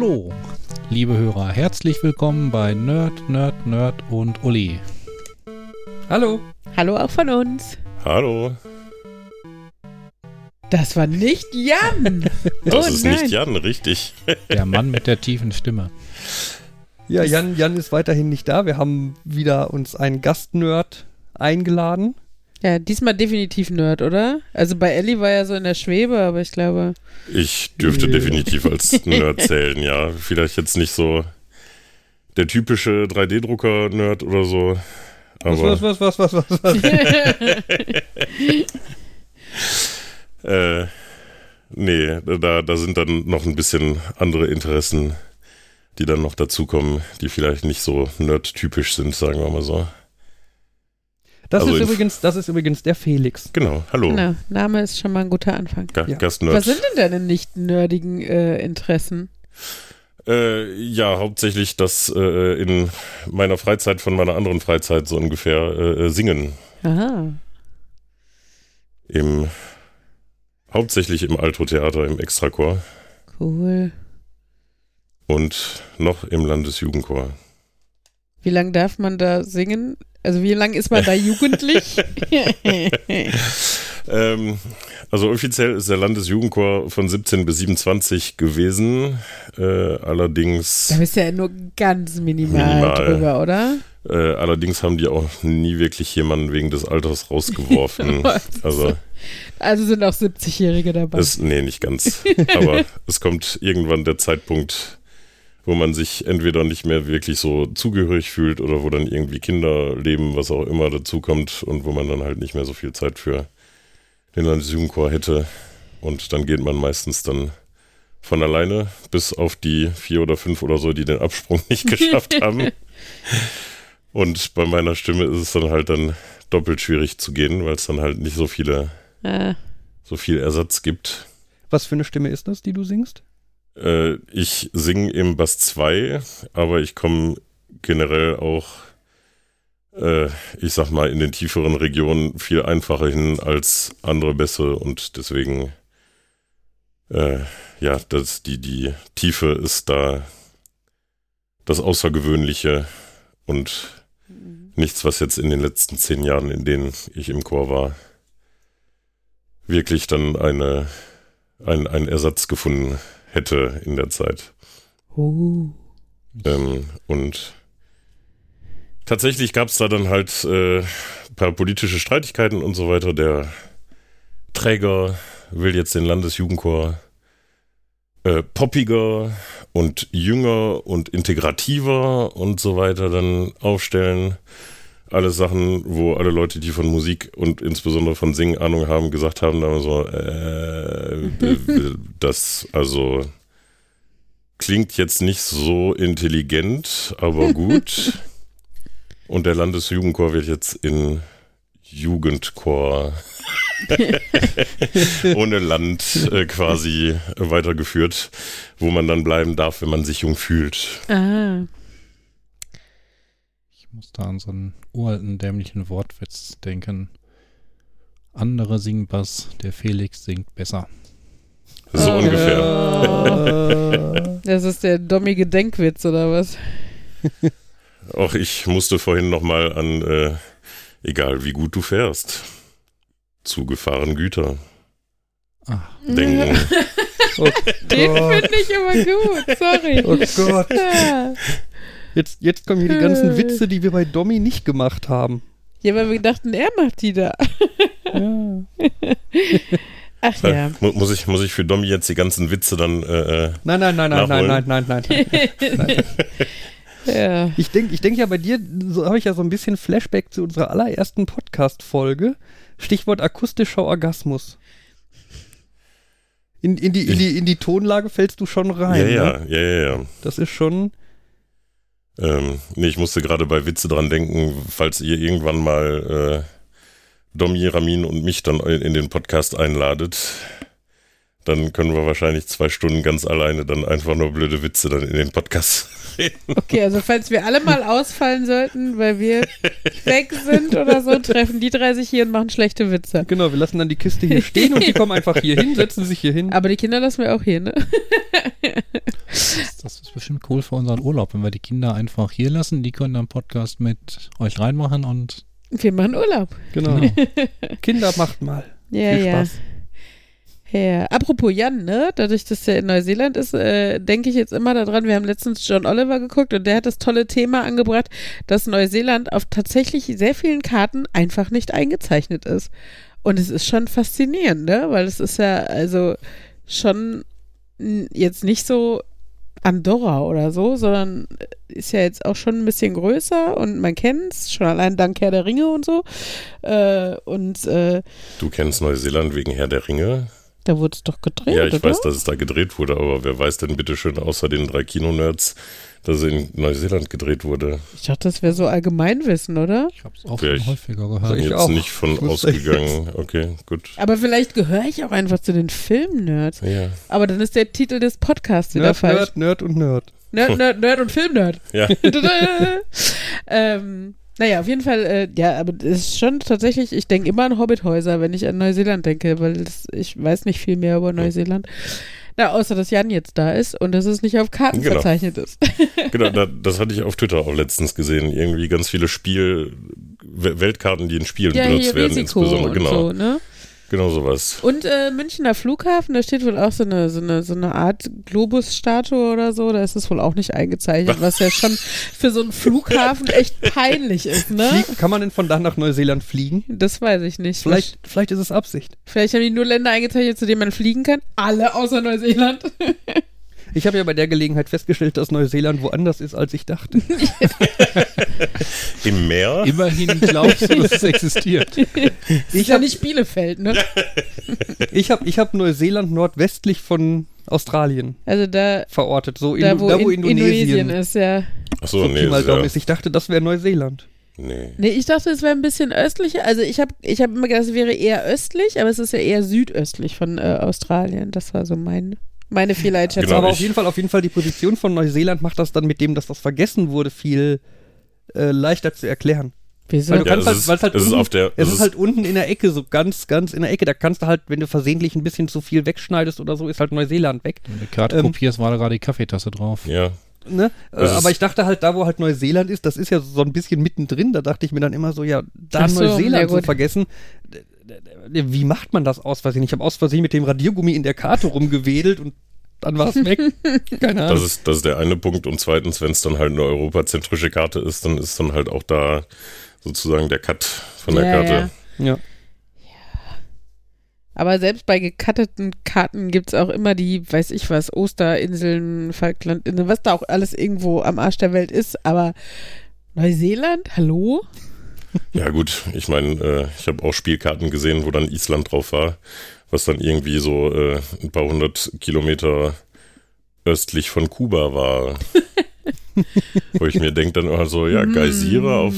Hallo, liebe Hörer, herzlich willkommen bei Nerd, Nerd, Nerd und Uli. Hallo. Hallo auch von uns. Hallo. Das war nicht Jan. Das Oh ist nein. nicht Jan, richtig. Der Mann mit der tiefen Stimme. Ja, Jan, Jan ist weiterhin nicht da. Wir haben wieder uns einen Gastnerd eingeladen. Ja, diesmal definitiv Nerd, oder? Also bei Ellie war ja so in der Schwebe, aber ich glaube. Ich dürfte Ja. definitiv als Nerd zählen, ja. Vielleicht jetzt nicht so der typische 3D-Drucker-Nerd oder so. Was, Aber was, was, was, was, was, was? äh, nee, da, da sind dann noch ein bisschen andere Interessen, die dann noch dazukommen, die vielleicht nicht so nerd-typisch sind, sagen wir mal so. Das, Also ist übrigens, das ist übrigens der Felix. Genau, hallo. Na, Name ist schon mal ein guter Anfang. Ga Ja. Was sind denn deine nicht nerdigen äh, Interessen? Äh, ja, hauptsächlich das äh, in meiner Freizeit von meiner anderen Freizeit so ungefähr äh, äh, singen. Aha. Im hauptsächlich im Alto-Theater, im Extrachor Cool. und noch im Landesjugendchor. Wie lange darf man da singen? Also wie lange ist man da jugendlich? Ähm, also offiziell ist der Landesjugendchor von 17 bis 27 gewesen. Äh, allerdings, da bist du ja nur ganz minimal, Minimal. drüber, oder? äh, allerdings haben die auch nie wirklich jemanden wegen des Alters rausgeworfen. also Also sind auch 70-Jährige dabei. es, nee, nicht ganz. Aber es kommt irgendwann der Zeitpunkt, wo man sich entweder nicht mehr wirklich so zugehörig fühlt oder wo dann irgendwie Kinder leben, was auch immer dazu kommt und wo man dann halt nicht mehr so viel Zeit für den Landesjugendchor hätte. Und dann geht man meistens dann von alleine, bis auf die vier oder fünf oder so, die den Absprung nicht geschafft haben. Und bei meiner Stimme ist es dann halt dann doppelt schwierig zu gehen, weil es dann halt nicht so viele, ah, so viel Ersatz gibt. Was für eine Stimme ist das, die du singst? Äh, ich singe im Bass 2, aber ich komme generell auch, äh, ich sag mal, in den tieferen Regionen viel einfacher hin als andere Bässe und deswegen, äh, ja, das, die, die Tiefe ist da das Außergewöhnliche und nichts, was jetzt in den letzten zehn Jahren, in denen ich im Chor war, wirklich dann eine, ein, einen Ersatz gefunden hätte in der Zeit. oh. Ähm, und tatsächlich gab es da dann halt äh, ein paar politische Streitigkeiten und so weiter. Der Träger will jetzt den Landesjugendchor äh, poppiger und jünger und integrativer und so weiter dann aufstellen. Alles Sachen, wo alle Leute, die von Musik und insbesondere von Singen Ahnung haben, gesagt haben, da so, äh, das, also klingt jetzt nicht so intelligent, aber gut. Und der Landesjugendchor wird jetzt in Jugendchor ohne Land äh, quasi weitergeführt, wo man dann bleiben darf, wenn man sich jung fühlt. Ah. Ich muss da an so einen uralten, dämlichen Wortwitz denken. Andere singen Bass, der Felix singt besser. So Oh. ungefähr. Äh, Das ist der dommige Denkwitz, oder was? Auch ich musste vorhin nochmal an, äh, egal wie gut du fährst, zugefahren Güter Ah, denken. oh Den finde ich aber gut, sorry. Oh Gott. Ja. Jetzt, jetzt kommen hier die ganzen Witze, die wir bei Domi nicht gemacht haben. ja, weil wir dachten, er macht die da. Ja. Ach ja. Mu- Muss, ich, muss ich für Domi jetzt die ganzen Witze dann äh, äh, Nein, nein, nein, nein, nein, Nachholen. nein, nein, nein. ja. Ich denke ich denk ja bei dir, so habe ich ja so ein bisschen Flashback zu unserer allerersten Podcast-Folge. Stichwort akustischer Orgasmus. In, in, die, in, die, in die Tonlage fällst du schon rein. ja, Ne? ja, ja, ja, ja. Das ist schon. Ähm, nee, ich musste gerade bei Witze dran denken, falls ihr irgendwann mal äh, Domi, Ramin und mich dann in den Podcast einladet, dann können wir wahrscheinlich zwei Stunden ganz alleine dann einfach nur blöde Witze dann in den Podcast reden. Okay, also falls wir alle mal ausfallen sollten, weil wir weg sind oder so, treffen die drei sich hier und machen schlechte Witze. Genau, wir lassen dann die Kiste hier stehen und die kommen einfach hier hin, setzen sich hier hin. Aber die Kinder lassen wir auch hier, ne? Das, ist bestimmt cool für unseren Urlaub, wenn wir die Kinder einfach hier lassen. Die können dann Podcast mit euch reinmachen und Wir machen Urlaub. Genau. Kinder, macht mal. Ja, Viel. Spaß. Ja, apropos Jan, ne? Dadurch, dass er in Neuseeland ist, äh, denke ich jetzt immer daran, wir haben letztens John Oliver geguckt und der hat das tolle Thema angebracht, dass Neuseeland auf tatsächlich sehr vielen Karten einfach nicht eingezeichnet ist. Und es ist schon faszinierend, ne? Weil es ist ja also schon jetzt nicht so Andorra oder so, sondern ist ja jetzt auch schon ein bisschen größer und man kennt es, schon allein dank Herr der Ringe und so. Äh, und äh, Du kennst Neuseeland wegen Herr der Ringe? Da wurde es doch gedreht, Ja, ich oder? weiß, dass es da gedreht wurde, aber wer weiß denn bitte schön außer den drei Kinonerds, dass es in Neuseeland gedreht wurde? Ich dachte, das wäre so Allgemeinwissen, oder? ich habe es auch schon ich- häufiger gehört. ich Jetzt auch. nicht von ausgegangen. Okay, gut. Aber vielleicht gehöre ich auch einfach zu den Filmnerds. Ja, Aber dann ist der Titel des Podcasts wieder Nerd, falsch. Nerd, Nerd und Nerd. Nerd, Nerd, Nerd und Filmnerd. ja. ähm, naja, auf jeden Fall, äh, ja, aber es ist schon tatsächlich, ich denke immer an Hobbithäuser, wenn ich an Neuseeland denke, weil das, ich weiß nicht viel mehr über Neuseeland. Na, außer dass Jan jetzt da ist und dass es nicht auf Karten Genau. verzeichnet ist. genau, da, das hatte ich auf Twitter auch letztens gesehen. Irgendwie ganz viele Spiel, We- Weltkarten, die in Spielen ja, benutzt werden, Risiko insbesondere. Genau, so, ne? Genau sowas. Und äh, Münchner Flughafen, da steht wohl auch so eine, so eine, so eine Art Globus-Statue oder so. Da ist es wohl auch nicht eingezeichnet, was ja schon für so einen Flughafen echt peinlich ist, ne? Kann man denn von da nach Neuseeland fliegen? Das weiß ich nicht. Vielleicht, vielleicht ist es Absicht. Vielleicht haben die nur Länder eingezeichnet, zu denen man fliegen kann. Alle außer Neuseeland. Ich habe ja bei der Gelegenheit festgestellt, dass Neuseeland woanders ist, als ich dachte. Im Meer? Immerhin glaubst du, dass es existiert. Ich ist ja nicht Bielefeld, ne? Ich habe ich hab Neuseeland nordwestlich von Australien Also da, verortet, so da wo, da, wo in, Indonesien, Indonesien ist, ja. Achso, so nee, ja, ist. Ich dachte, das wäre Neuseeland. nee. Nee, ich dachte, es wäre ein bisschen östlicher. Also ich habe ich hab immer gedacht, es wäre eher östlich, aber es ist ja eher südöstlich von äh, Australien. Das war so mein, meine Fehleinschätzung. Genau, aber auf jeden Fall, auf jeden Fall die Position von Neuseeland macht das dann mit dem, dass das vergessen wurde, viel äh, leichter zu erklären. Wieso? Weil du Ja, kannst es halt, ist- halt es unten, der- es es ist halt unten in der Ecke, so ganz, ganz in der Ecke. Da kannst du halt, wenn du versehentlich ein bisschen zu viel wegschneidest oder so, ist halt Neuseeland weg. Wenn du gerade Ähm, kopierst, war da gerade die Kaffeetasse drauf. Ja, Ne? Äh, aber ich dachte halt, da wo halt Neuseeland ist, das ist ja so ein bisschen mittendrin. Da dachte ich mir dann immer so, ja, da so, Neuseeland so gut. vergessen. D- Wie macht man das aus Versehen? Ich habe aus Versehen mit dem Radiergummi in der Karte rumgewedelt und dann war es weg. Keine das Ahnung. ist, das ist der eine Punkt. Und zweitens, wenn es dann halt eine europazentrische Karte ist, dann ist dann halt auch da sozusagen der Cut von der Ja, Karte. ja. Ja. Aber selbst bei gecutteten Karten gibt es auch immer die, weiß ich was, Osterinseln, Falklandinseln, was da auch alles irgendwo am Arsch der Welt ist. Aber Neuseeland, hallo? Ja gut, ich meine, äh, ich habe auch Spielkarten gesehen, wo dann Island drauf war, was dann irgendwie so äh, ein paar hundert Kilometer östlich von Kuba war. wo ich mir denke dann immer so, ja, Geysire auf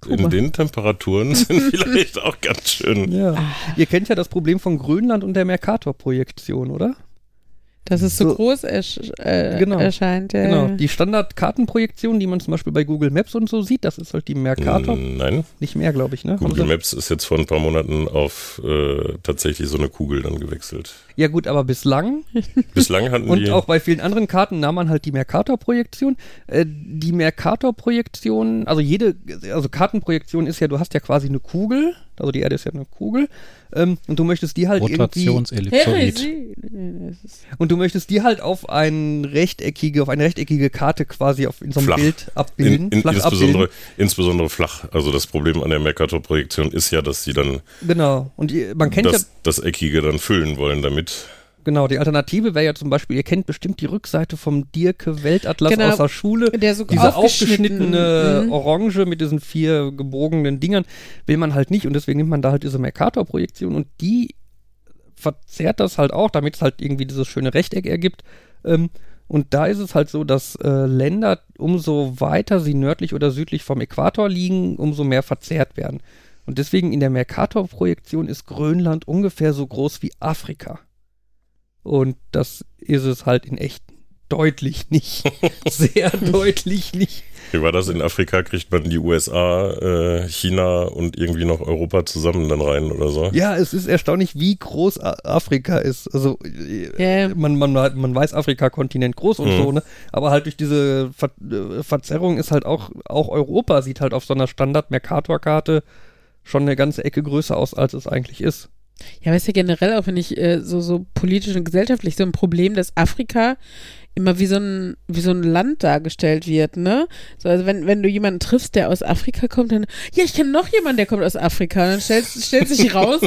Kuba. in den Temperaturen sind vielleicht auch ganz schön. ja. Ihr kennt ja das Problem von Grönland und der Mercator-Projektion, oder? Dass es so, So- groß ersch äh, Genau. erscheint. Ja. Genau. Die Standard-Kartenprojektion, die man zum Beispiel bei Google Maps und so sieht, das ist halt die Mercator. Nein, Nicht mehr, glaube ich, ne? Google Maps ist jetzt vor ein paar Monaten auf äh, tatsächlich so eine Kugel dann gewechselt. Ja gut, aber bislang Bislang hatten Und die auch bei vielen anderen Karten nahm man halt die Mercator-Projektion. Äh, die Mercator-Projektion, also jede, also Kartenprojektion ist ja, du hast ja quasi eine Kugel, also die Erde ist ja eine Kugel, ähm, und du möchtest die halt irgendwie, Rotationsellipsoid. Und du möchtest die halt auf ein rechteckige, auf eine rechteckige Karte quasi auf in so einem Flach. Bild abbilden, in, in, flach insbesondere, abbilden. insbesondere flach. Also das Problem an der Mercator-Projektion ist ja, dass sie dann Genau. Und ihr, man kennt ja das, das Eckige dann füllen wollen damit. Genau, die Alternative wäre ja zum Beispiel, ihr kennt bestimmt die Rückseite vom Dirke Weltatlas Genau. aus der Schule. Der so Diese aufgeschnitten- aufgeschnittene Mhm. Orange mit diesen vier gebogenen Dingern will man halt nicht und deswegen nimmt man da halt diese Mercator-Projektion und die verzerrt das halt auch, damit es halt irgendwie dieses schöne Rechteck ergibt. Ähm, und da ist es halt so, dass äh, Länder, umso weiter sie nördlich oder südlich vom Äquator liegen, umso mehr verzerrt werden. Und deswegen in der Mercator-Projektion ist Grönland ungefähr so groß wie Afrika. Und das ist es halt in echt deutlich nicht. Sehr deutlich nicht. Wie war das? In Afrika kriegt man die USA, äh, China und irgendwie noch Europa zusammen dann rein oder so. Ja, es ist erstaunlich, wie groß Afrika ist. Also äh, man, man, man weiß Afrika-Kontinent groß und Mhm. so, ne? Aber halt durch diese Ver äh, Verzerrung ist halt auch, auch Europa sieht halt auf so einer Standard-Mercator-Karte schon eine ganze Ecke größer aus, als es eigentlich ist. Ja, aber ist ja generell auch, finde ich, äh, so, so politisch und gesellschaftlich so ein Problem, dass Afrika immer wie so ein, wie so ein Land dargestellt wird, ne? So, also wenn, wenn du jemanden triffst, der aus Afrika kommt, dann, ja, ich kenne noch jemanden, der kommt aus Afrika. Und dann stellt, stellt sich raus,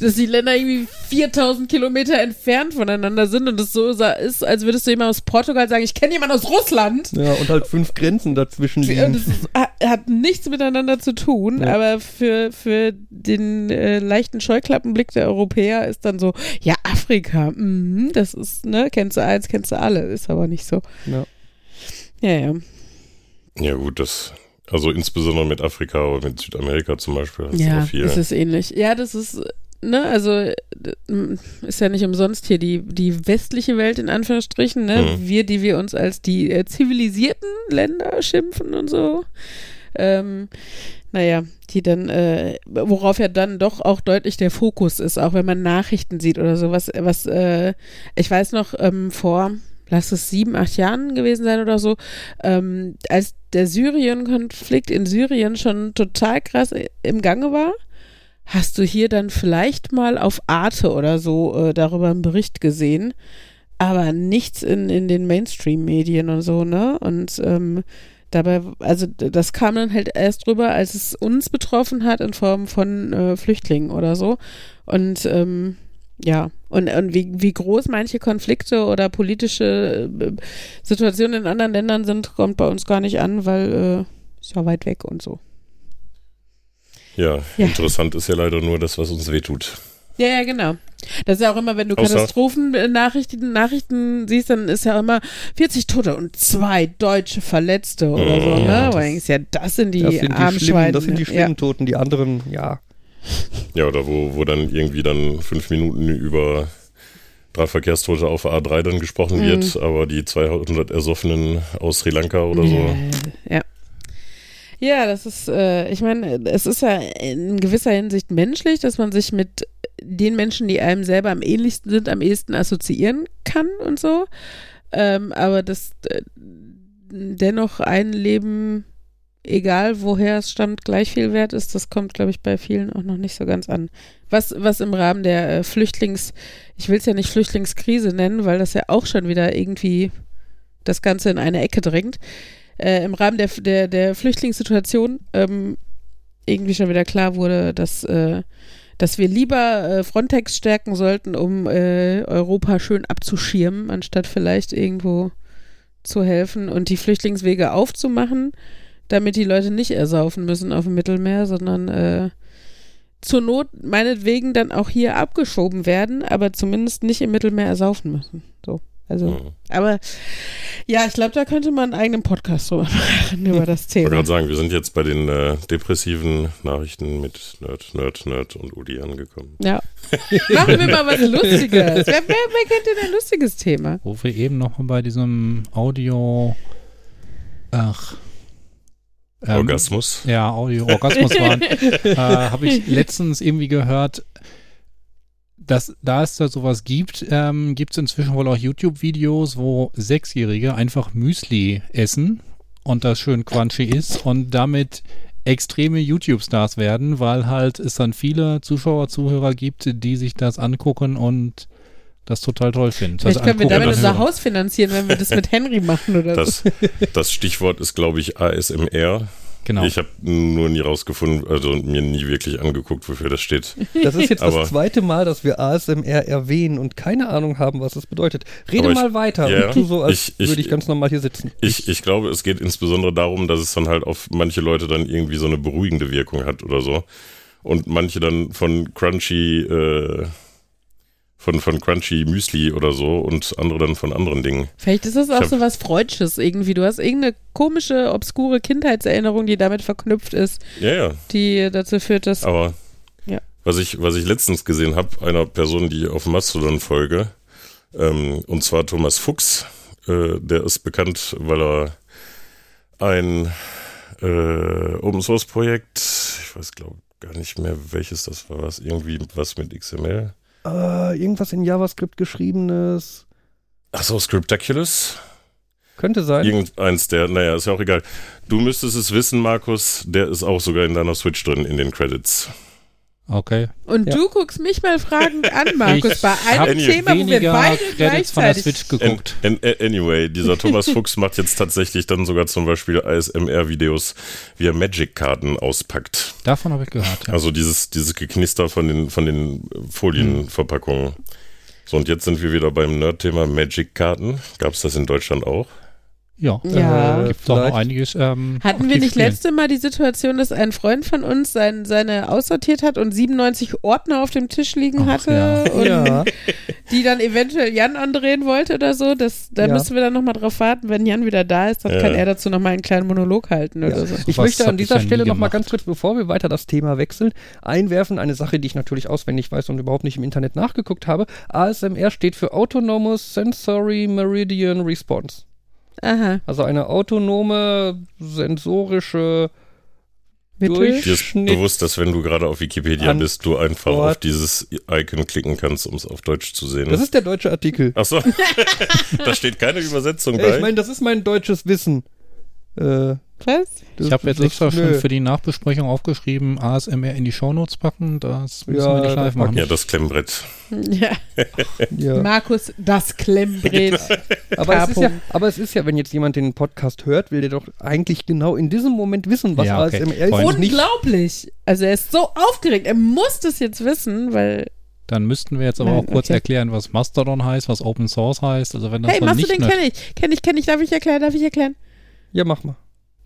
dass die Länder irgendwie 4000 Kilometer entfernt voneinander sind und es so ist, als würdest du jemand aus Portugal sagen, ich kenne jemanden aus Russland. Ja, und halt fünf Grenzen dazwischen Und liegen. es ist, hat, nichts miteinander zu tun, Ja. aber für, für den äh, leichten Scheuklappenblick der Europäer ist dann so, ja, Afrika, mhm, das ist, ne, kennst du eins, kennst du alle, ist aber nicht so. Ja. Ja, ja. Ja, gut, das, also insbesondere mit Afrika oder mit Südamerika zum Beispiel, das ist Ja, viel. das ist ähnlich. Ja, das ist, ne, also äh, ist ja nicht umsonst hier die, die westliche Welt in Anführungsstrichen, ne? Mhm. Wir, die wir uns als die äh, zivilisierten Länder schimpfen und so. Ähm, naja, die dann, äh, worauf ja dann doch auch deutlich der Fokus ist, auch wenn man Nachrichten sieht oder so, was, was, äh, ich weiß noch, ähm, vor, lass es sieben, acht Jahren gewesen sein oder so, ähm, als der Syrien-Konflikt in Syrien schon total krass im Gange war, hast du hier dann vielleicht mal auf Arte oder so äh, darüber einen Bericht gesehen, aber nichts in, in den Mainstream-Medien und so, ne? Und ähm, dabei, also das kam dann halt erst drüber, als es uns betroffen hat in Form von äh, Flüchtlingen oder so. Und ähm, ja, und, und wie, wie groß manche Konflikte oder politische äh, Situationen in anderen Ländern sind, kommt bei uns gar nicht an, weil äh, ist ja weit weg und so. Ja, Ja. interessant ist ja leider nur das, was uns wehtut. Ja, ja, genau. Das ist ja auch immer, wenn du Katastrophen-Nachrichten Nachrichten siehst, dann ist ja immer 40 Tote und zwei deutsche Verletzte oder so, Ja, ne? das- Aber eigentlich ja, das sind die Das sind die armen schlimmen, das sind die ja. schlimmen Toten, die anderen, ja. Ja, oder wo, wo dann irgendwie dann fünf Minuten über drei Verkehrstote auf der A3 dann gesprochen Mhm. wird, aber die 200 Ersoffenen aus Sri Lanka oder so. Ja. Ja, das ist, äh, ich meine, es ist ja in gewisser Hinsicht menschlich, dass man sich mit den Menschen, die einem selber am ähnlichsten sind, am ehesten assoziieren kann und so. Ähm, aber das äh, dennoch ein Leben, egal woher es stammt, gleich viel wert ist, das kommt, glaube ich, bei vielen auch noch nicht so ganz an. Was, was im Rahmen der äh, Flüchtlings, ich will es ja nicht Flüchtlingskrise nennen, weil das ja auch schon wieder irgendwie das Ganze in eine Ecke drängt äh, im Rahmen der, der, der Flüchtlingssituation ähm, irgendwie schon wieder klar wurde, dass, äh, dass wir lieber äh, Frontex stärken sollten, um äh, Europa schön abzuschirmen, anstatt vielleicht irgendwo zu helfen und die Flüchtlingswege aufzumachen, damit die Leute nicht ersaufen müssen auf dem Mittelmeer, sondern äh, zur Not meinetwegen dann auch hier abgeschoben werden, aber zumindest nicht im Mittelmeer ersaufen müssen. So. Also, Mhm. aber ja, ich glaube, da könnte man einen eigenen Podcast drüber machen, über das Ich wollte Thema. gerade sagen, wir sind jetzt bei den äh, depressiven Nachrichten mit Nerd, Nerd, Nerd und Udi angekommen. Ja. Machen wir mal was Lustiges. Wer, wer, wer kennt denn ein lustiges Thema? Wo wir eben noch mal bei diesem Audio. Ach. Ähm, Orgasmus. Ja, Audio-Orgasmus waren. äh, Habe ich letztens irgendwie gehört, dass da es da sowas gibt, ähm, gibt es inzwischen wohl auch YouTube-Videos, wo Sechsjährige einfach Müsli essen und das schön crunchy ist und damit extreme YouTube-Stars werden, weil halt es dann viele Zuschauer, Zuhörer gibt, die sich das angucken und das total toll finden. Vielleicht können wir damit unser. Haus finanzieren, wenn wir das mit Henry machen oder so. Das, das Stichwort ist, glaube ich, ASMR. Genau. Ich habe nur nie rausgefunden, also mir nie wirklich angeguckt, wofür das steht. Das ist jetzt Aber- das zweite Mal, dass wir ASMR erwähnen und keine Ahnung haben, was das bedeutet. Rede ich- mal weiter ja, und tu so, als ich- ich- würde ich ganz normal hier sitzen. Ich, ich glaube, es geht insbesondere darum, dass es dann halt auf manche Leute dann irgendwie so eine beruhigende Wirkung hat oder so. Und manche dann von Crunchy, äh, von, von Crunchy Müsli oder so und andere dann von anderen Dingen. Vielleicht ist das auch so was Freudsches irgendwie. Du hast irgendeine komische, obskure Kindheitserinnerung, die damit verknüpft ist, Ja, ja. die dazu führt, dass. Aber Ja. was, ich, was ich letztens gesehen habe, einer Person, die auf Mastodon folge, Ähm, und zwar Thomas Fuchs. Äh, der ist bekannt, weil er ein äh, Open Source Projekt, ich weiß glaube gar nicht mehr welches das war, was irgendwie was mit XML. Äh, irgendwas in JavaScript geschriebenes. Achso, Scriptaculous. Könnte sein. Irgendeins der, naja, ist ja auch egal. Du müsstest es wissen, Markus, der ist auch sogar in deiner Switch drin in den Credits. Okay. Und Ja. du guckst mich mal fragend an, Markus, Ich bei einem Thema, wo wir beide Credits von der gleichzeitig... Switch geguckt. An, an, anyway, dieser Thomas Fuchs macht jetzt tatsächlich dann sogar zum Beispiel ASMR-Videos, wie er Magic-Karten auspackt. Davon habe ich gehört. Ja. Also dieses, dieses Geknister von den, von den Folienverpackungen. So, und jetzt sind wir wieder beim Nerd-Thema Magic-Karten. Gab es das in Deutschland auch? Ja. Ja. Äh, Gibt doch einiges. Ähm, Hatten wir nicht spielen. letzte Mal die Situation, dass ein Freund von uns sein, seine aussortiert hat und 97 Ordner auf dem Tisch liegen Ach, hatte ja. und ja. die dann eventuell Jan andrehen wollte oder so? Das, da Ja. müssen wir dann nochmal drauf warten. Wenn Jan wieder da ist, dann Ja. kann er dazu nochmal einen kleinen Monolog halten oder so. Ich Sowas möchte an dieser Stelle noch mal gemacht. ganz kurz, bevor wir weiter das Thema wechseln, einwerfen. Eine Sache, die ich natürlich auswendig weiß und überhaupt nicht im Internet nachgeguckt habe. ASMR steht für Autonomous Sensory Meridian Response. Aha. Also eine autonome sensorische Mittel? Dir ist bewusst, dass wenn du gerade auf Wikipedia An- bist, du einfach Ort. auf dieses Icon klicken kannst, um es auf Deutsch zu sehen. Das ist der deutsche Artikel. Achso, da steht keine Übersetzung Ey, bei. ich meine, das ist mein deutsches Wissen. Äh, Was? Ich habe jetzt extra schon nö. für die Nachbesprechung aufgeschrieben, ASMR in die Shownotes packen. Das müssen Ja, wir nicht das live machen. ja, das Klemmbrett. Ja. ja. Markus, das Klemmbrett. Aber es, ist ja, aber es ist ja, wenn jetzt jemand den Podcast hört, will der doch eigentlich genau in diesem Moment wissen, was Ja, okay. ASMR ist. Unglaublich. Also er ist so aufgeregt. Er muss das jetzt wissen, weil. Dann müssten wir jetzt aber Nein, auch kurz okay. erklären, was Mastodon heißt, was Open Source heißt. Also wenn das Hey, dann machst du nicht den? Nerd- Kenn ich. Kenn ich, kenn ich. Darf ich erklären? Darf ich erklären? Ja, mach mal.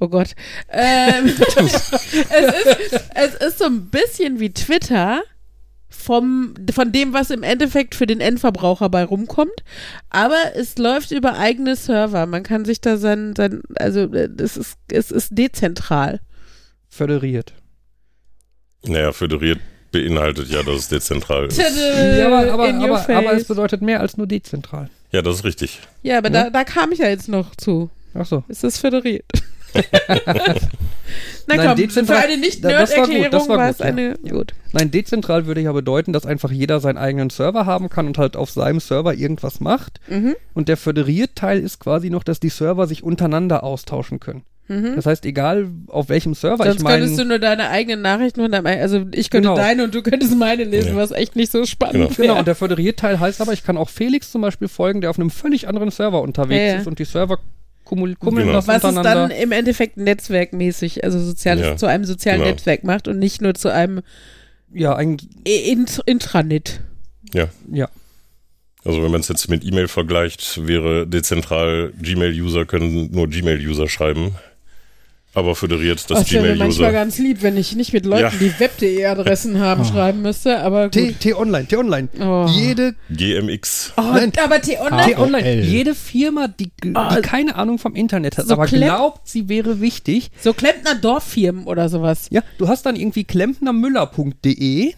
Oh Gott. Ähm, es, ist, es ist so ein bisschen wie Twitter vom, von dem, was im Endeffekt für den Endverbraucher bei rumkommt. Aber es läuft über eigene Server. Man kann sich da sein, sein also äh, es ist, es ist dezentral. Föderiert. Naja, föderiert beinhaltet ja, dass es dezentral ist. Ja, aber, aber, aber, aber es bedeutet mehr als nur dezentral. Ja, das ist richtig. Ja, aber Ja. Da, da kam ich ja jetzt noch zu. Ach so. Es ist föderiert. Na Nein, komm, dezentral- für eine Da- das war gut, Nicht-Nerd-Erklärung das war war gut, es ja. eine. Ja. Gut. Nein, dezentral würde ja bedeuten, dass einfach jeder seinen eigenen Server haben kann und halt auf seinem Server irgendwas macht. Mhm. Und der Föderiert-Teil ist quasi noch, dass die Server sich untereinander austauschen können. Mhm. Das heißt, egal auf welchem Server Sonst ich könntest du nur deine eigenen Nachrichten von deinem, also ich könnte Genau. deine und du könntest meine lesen, Ja. was echt nicht so spannend Genau. wäre. Genau, und der Föderiert-Teil heißt aber, ich kann auch Felix zum Beispiel folgen, der auf einem völlig anderen Server unterwegs Ja, ja. ist und die Server kummel- kummeln Genau. was es dann im Endeffekt netzwerkmäßig, also soziales, Ja, zu einem sozialen genau. Netzwerk macht und nicht nur zu einem ja, Int Intranet. Ja. ja. Also wenn man es jetzt mit E-Mail vergleicht, wäre dezentral Gmail-User können nur Gmail-User schreiben. Aber föderiert das Das wäre manchmal Gmail-User. ganz lieb, wenn ich nicht mit Leuten, Ja. die web.de-Adressen haben, Oh. schreiben müsste, aber gut. T- T-Online, T-Online. Oh. Jede GMX. Oh, Nein. aber T-Online, T-Online, jede Firma, die, die Ah, keine Ahnung vom Internet hat, so aber klemm- glaubt, sie wäre wichtig. so Klempner Dorffirmen oder sowas. Ja, du hast dann irgendwie klempnermüller.de,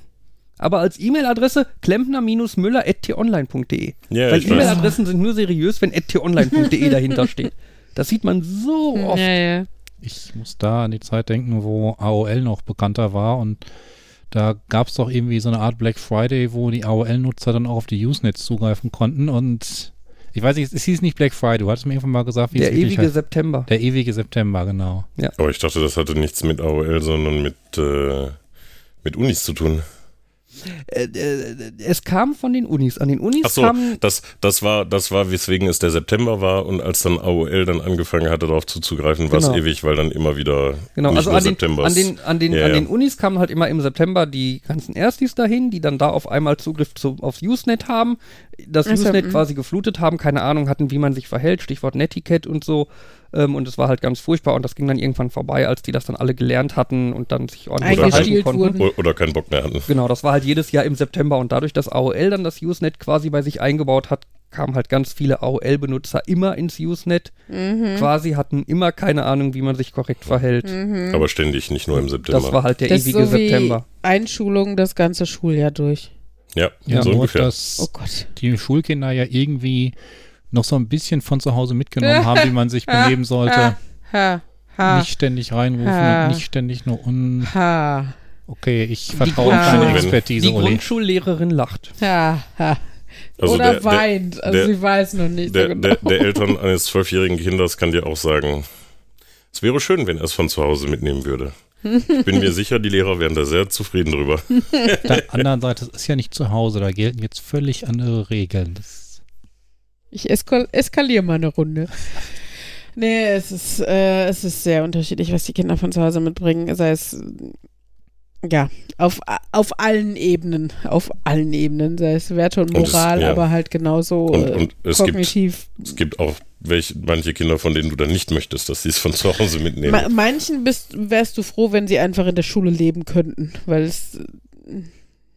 aber als E-Mail-Adresse klempner-müller.tonline.de. Ja, Weil. E-Mail-Adressen sind nur seriös, wenn tonline.de dahinter steht. Das sieht man so oft. Ja, ja. Ich muss da an die Zeit denken, wo AOL noch bekannter war und da gab es doch irgendwie so eine Art Black Friday, wo die AOL-Nutzer dann auch auf die Usenets zugreifen konnten und ich weiß nicht, es hieß nicht Black Friday, du hattest mir irgendwann mal gesagt, wie Der es ewige heißt. September. Der ewige September, genau. Aber ich dachte, das hatte nichts mit AOL, sondern mit, äh, mit Unis zu tun. Äh, äh, es kam von den Unis. An den Unis Ach so, kam. das, das war, das war, weswegen es der September war und als dann AOL dann angefangen hatte, darauf zuzugreifen, war es Genau. ewig, weil dann immer wieder Genau, nicht also nur an den, September an, den, an, den, Ja, an den Unis kamen halt immer im September die ganzen Erstis dahin, die dann da auf einmal Zugriff zu, aufs Usenet haben, das Ach so, Usenet mhm. quasi geflutet haben, keine Ahnung hatten, wie man sich verhält, Stichwort Netiquette und so. Ähm, und es war halt ganz furchtbar und das ging dann irgendwann vorbei, als die das dann alle gelernt hatten und dann sich ordentlich verhalten Eingestielt konnten. wurden. Oder keinen Bock mehr hatten. Genau, das war halt jedes Jahr im September und dadurch, dass AOL dann das Usenet quasi bei sich eingebaut hat, kamen halt ganz viele AOL-Benutzer immer ins Usenet. Mhm. Quasi hatten immer keine Ahnung, wie man sich korrekt verhält. Aber ständig, nicht nur im September. Das war halt der Das ewige so wie September. Einschulung das ganze Schuljahr durch. Ja, Ja, so nur, ungefähr. dass Oh Gott. die Schulkinder ja irgendwie noch so ein bisschen von zu Hause mitgenommen haben, wie man sich benehmen sollte. Ha, ha, ha, Nicht ständig reinrufen Ha. und nicht ständig nur un... ha, Okay, ich vertraue deine Expertise, Die. Grundschullehrerin lacht. ha, ha. Also Oder der, der, weint. also der- sie weiß noch nicht der, so genau. der, der Eltern eines zwölfjährigen Kindes kann dir auch sagen, es wäre schön, wenn er es von zu Hause mitnehmen würde. Ich bin mir sicher, die Lehrer wären da sehr zufrieden drüber. Auf der anderen Seite, es ist ja nicht zu Hause, da gelten jetzt völlig andere Regeln. Das, Ich eskal eskaliere mal eine Runde. Nee, es ist, äh, es ist sehr unterschiedlich, was die Kinder von zu Hause mitbringen. Sei es, ja, auf, auf allen Ebenen. Auf allen Ebenen. Sei es Werte und Und es- Moral, ja. aber halt genauso Und, äh, und es, gibt, kognitiv. es gibt auch welche, manche Kinder, von denen du dann nicht möchtest, dass sie es von zu Hause mitnehmen. Ma manchen bist, wärst du froh, wenn sie einfach in der Schule leben könnten, weil es, äh,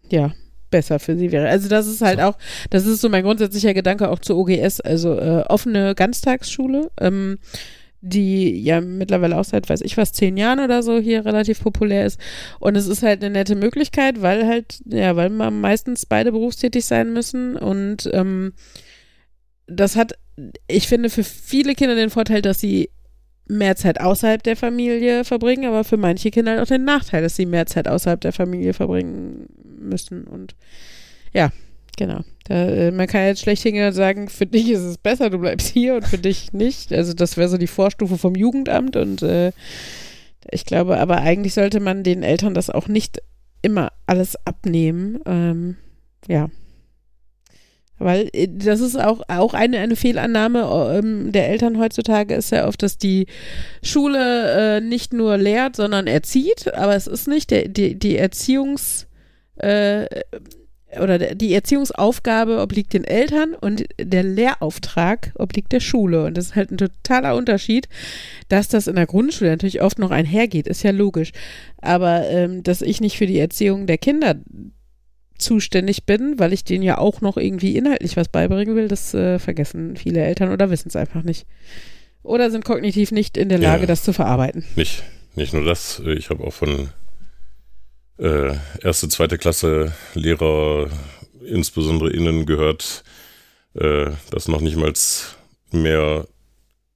ja, besser für sie wäre. Also das ist halt auch, das ist so mein grundsätzlicher Gedanke auch zur OGS, also äh, offene Ganztagsschule, ähm, die ja mittlerweile auch seit, weiß ich was, zehn Jahren oder so hier relativ populär ist. Und es ist halt eine nette Möglichkeit, weil halt, ja, weil man meistens beide berufstätig sein müssen und ähm, das hat, ich finde, für viele Kinder den Vorteil, dass sie mehr Zeit außerhalb der Familie verbringen, aber für manche Kinder halt auch den Nachteil, dass sie mehr Zeit außerhalb der Familie verbringen müssen. Und ja, genau. Da, äh, man kann jetzt schlecht hingehen und sagen, für dich ist es besser, du bleibst hier und für dich nicht. Also das wäre so die Vorstufe vom Jugendamt und äh, ich glaube, aber eigentlich sollte man den Eltern das auch nicht immer alles abnehmen. Ähm, ja. Weil äh, das ist auch, auch eine, eine Fehlannahme ähm, der Eltern heutzutage ist ja oft, dass die Schule äh, nicht nur lehrt, sondern erzieht, aber es ist nicht der, die, die Erziehungs äh, oder der- die Erziehungsaufgabe obliegt den Eltern und der Lehrauftrag obliegt der Schule. Und das ist halt ein totaler Unterschied, dass das in der Grundschule natürlich oft noch einhergeht, ist ja logisch. Aber ähm, dass ich nicht für die Erziehung der Kinder zuständig bin, weil ich denen ja auch noch irgendwie inhaltlich was beibringen will, das äh, vergessen viele Eltern oder wissen es einfach nicht. Oder sind kognitiv nicht in der Lage, Ja. das zu verarbeiten. Nicht, nicht nur das, ich habe auch von äh, erste, zweite Klasse Lehrer, insbesondere innen, gehört, äh, dass noch nicht mal mehr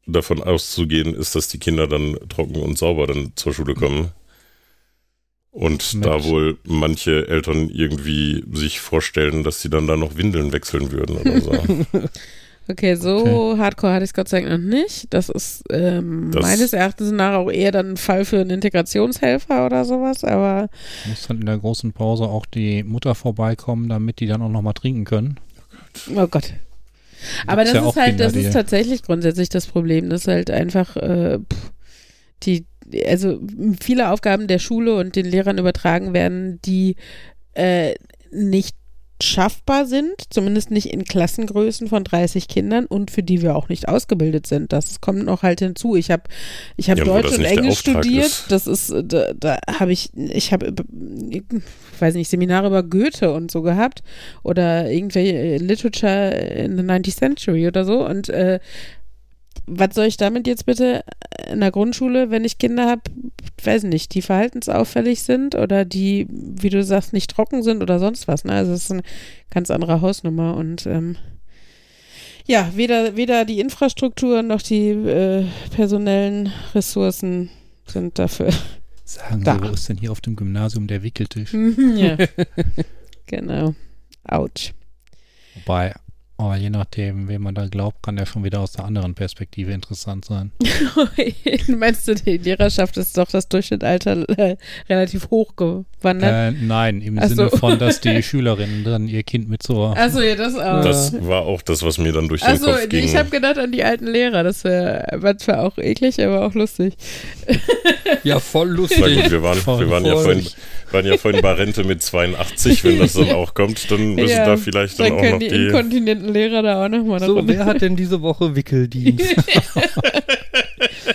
davon auszugehen ist, dass die Kinder dann trocken und sauber dann zur Schule kommen. Und Mit- da wohl manche Eltern irgendwie sich vorstellen, dass sie dann da noch Windeln wechseln würden oder so. Okay, so hardcore hatte ich es Gott sei Dank noch nicht. Das ist ähm, Das- meines Erachtens nach auch eher dann ein Fall für einen Integrationshelfer oder sowas, aber muss dann in der großen Pause auch die Mutter vorbeikommen, damit die dann auch noch mal trinken können. oh Gott. Aber Gibt's das ja ist halt, Kinder, das ist tatsächlich grundsätzlich das Problem, dass halt einfach äh, pff, die, also viele Aufgaben der Schule und den Lehrern übertragen werden, die äh, nicht schaffbar sind, zumindest nicht in Klassengrößen von 30 Kindern und für die wir auch nicht ausgebildet sind. Das kommt noch halt hinzu. Ich habe ich hab Ja, Deutsch und Englisch studiert. ist. Das ist, äh, da, da habe ich, ich habe, ich weiß nicht, Seminare über Goethe und so gehabt oder irgendwelche äh, Literature in the 19th Century oder so und äh, was soll ich damit jetzt bitte in der Grundschule, wenn ich Kinder habe, weiß nicht, die verhaltensauffällig sind oder die, wie du sagst, nicht trocken sind oder sonst was. Ne? Also es ist eine ganz andere Hausnummer und ähm, ja, weder, weder die Infrastruktur noch die äh, personellen Ressourcen sind dafür. Sagen Da. Sie, wo ist denn hier auf dem Gymnasium der Wickeltisch? ja. genau. Autsch. Wobei, aber je nachdem, wem man da glaubt, kann der schon wieder aus der anderen Perspektive interessant sein. Meinst du, die Lehrerschaft ist doch das Durchschnittsalter äh, relativ hoch gewandert? Äh, nein, im Ach Sinne so. von, dass die Schülerinnen dann ihr Kind mit zur Achso, ja, das auch. Das war auch das, was mir dann durch den Also, Kopf ging. ich habe gedacht an die alten Lehrer. Das wäre manchmal auch eklig, aber auch lustig. Ja, voll Na lustig. gut, wir waren, wir waren, ja Voll. vorhin, waren ja vorhin bei Rente mit 82, wenn das dann auch kommt, dann müssen Ja, da vielleicht dann, Dann auch noch die, die. inkontinenten Lehrer da auch nochmal So, wer hat denn diese Woche Wickeldienst?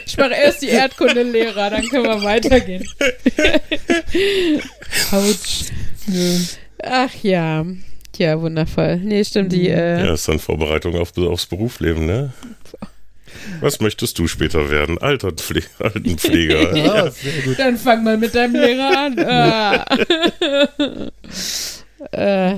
Ich mache erst die Erdkundelehrer, dann können wir weitergehen. Autsch. Ach ja. Ja, wundervoll. Nee, stimmt, die, äh, Ja, ist dann Vorbereitung auf, aufs Berufsleben, ne? Was möchtest du später werden? Alterpfle Altenpfleger. Ja, sehr gut. dann fang mal mit deinem Lehrer an. Ah. äh,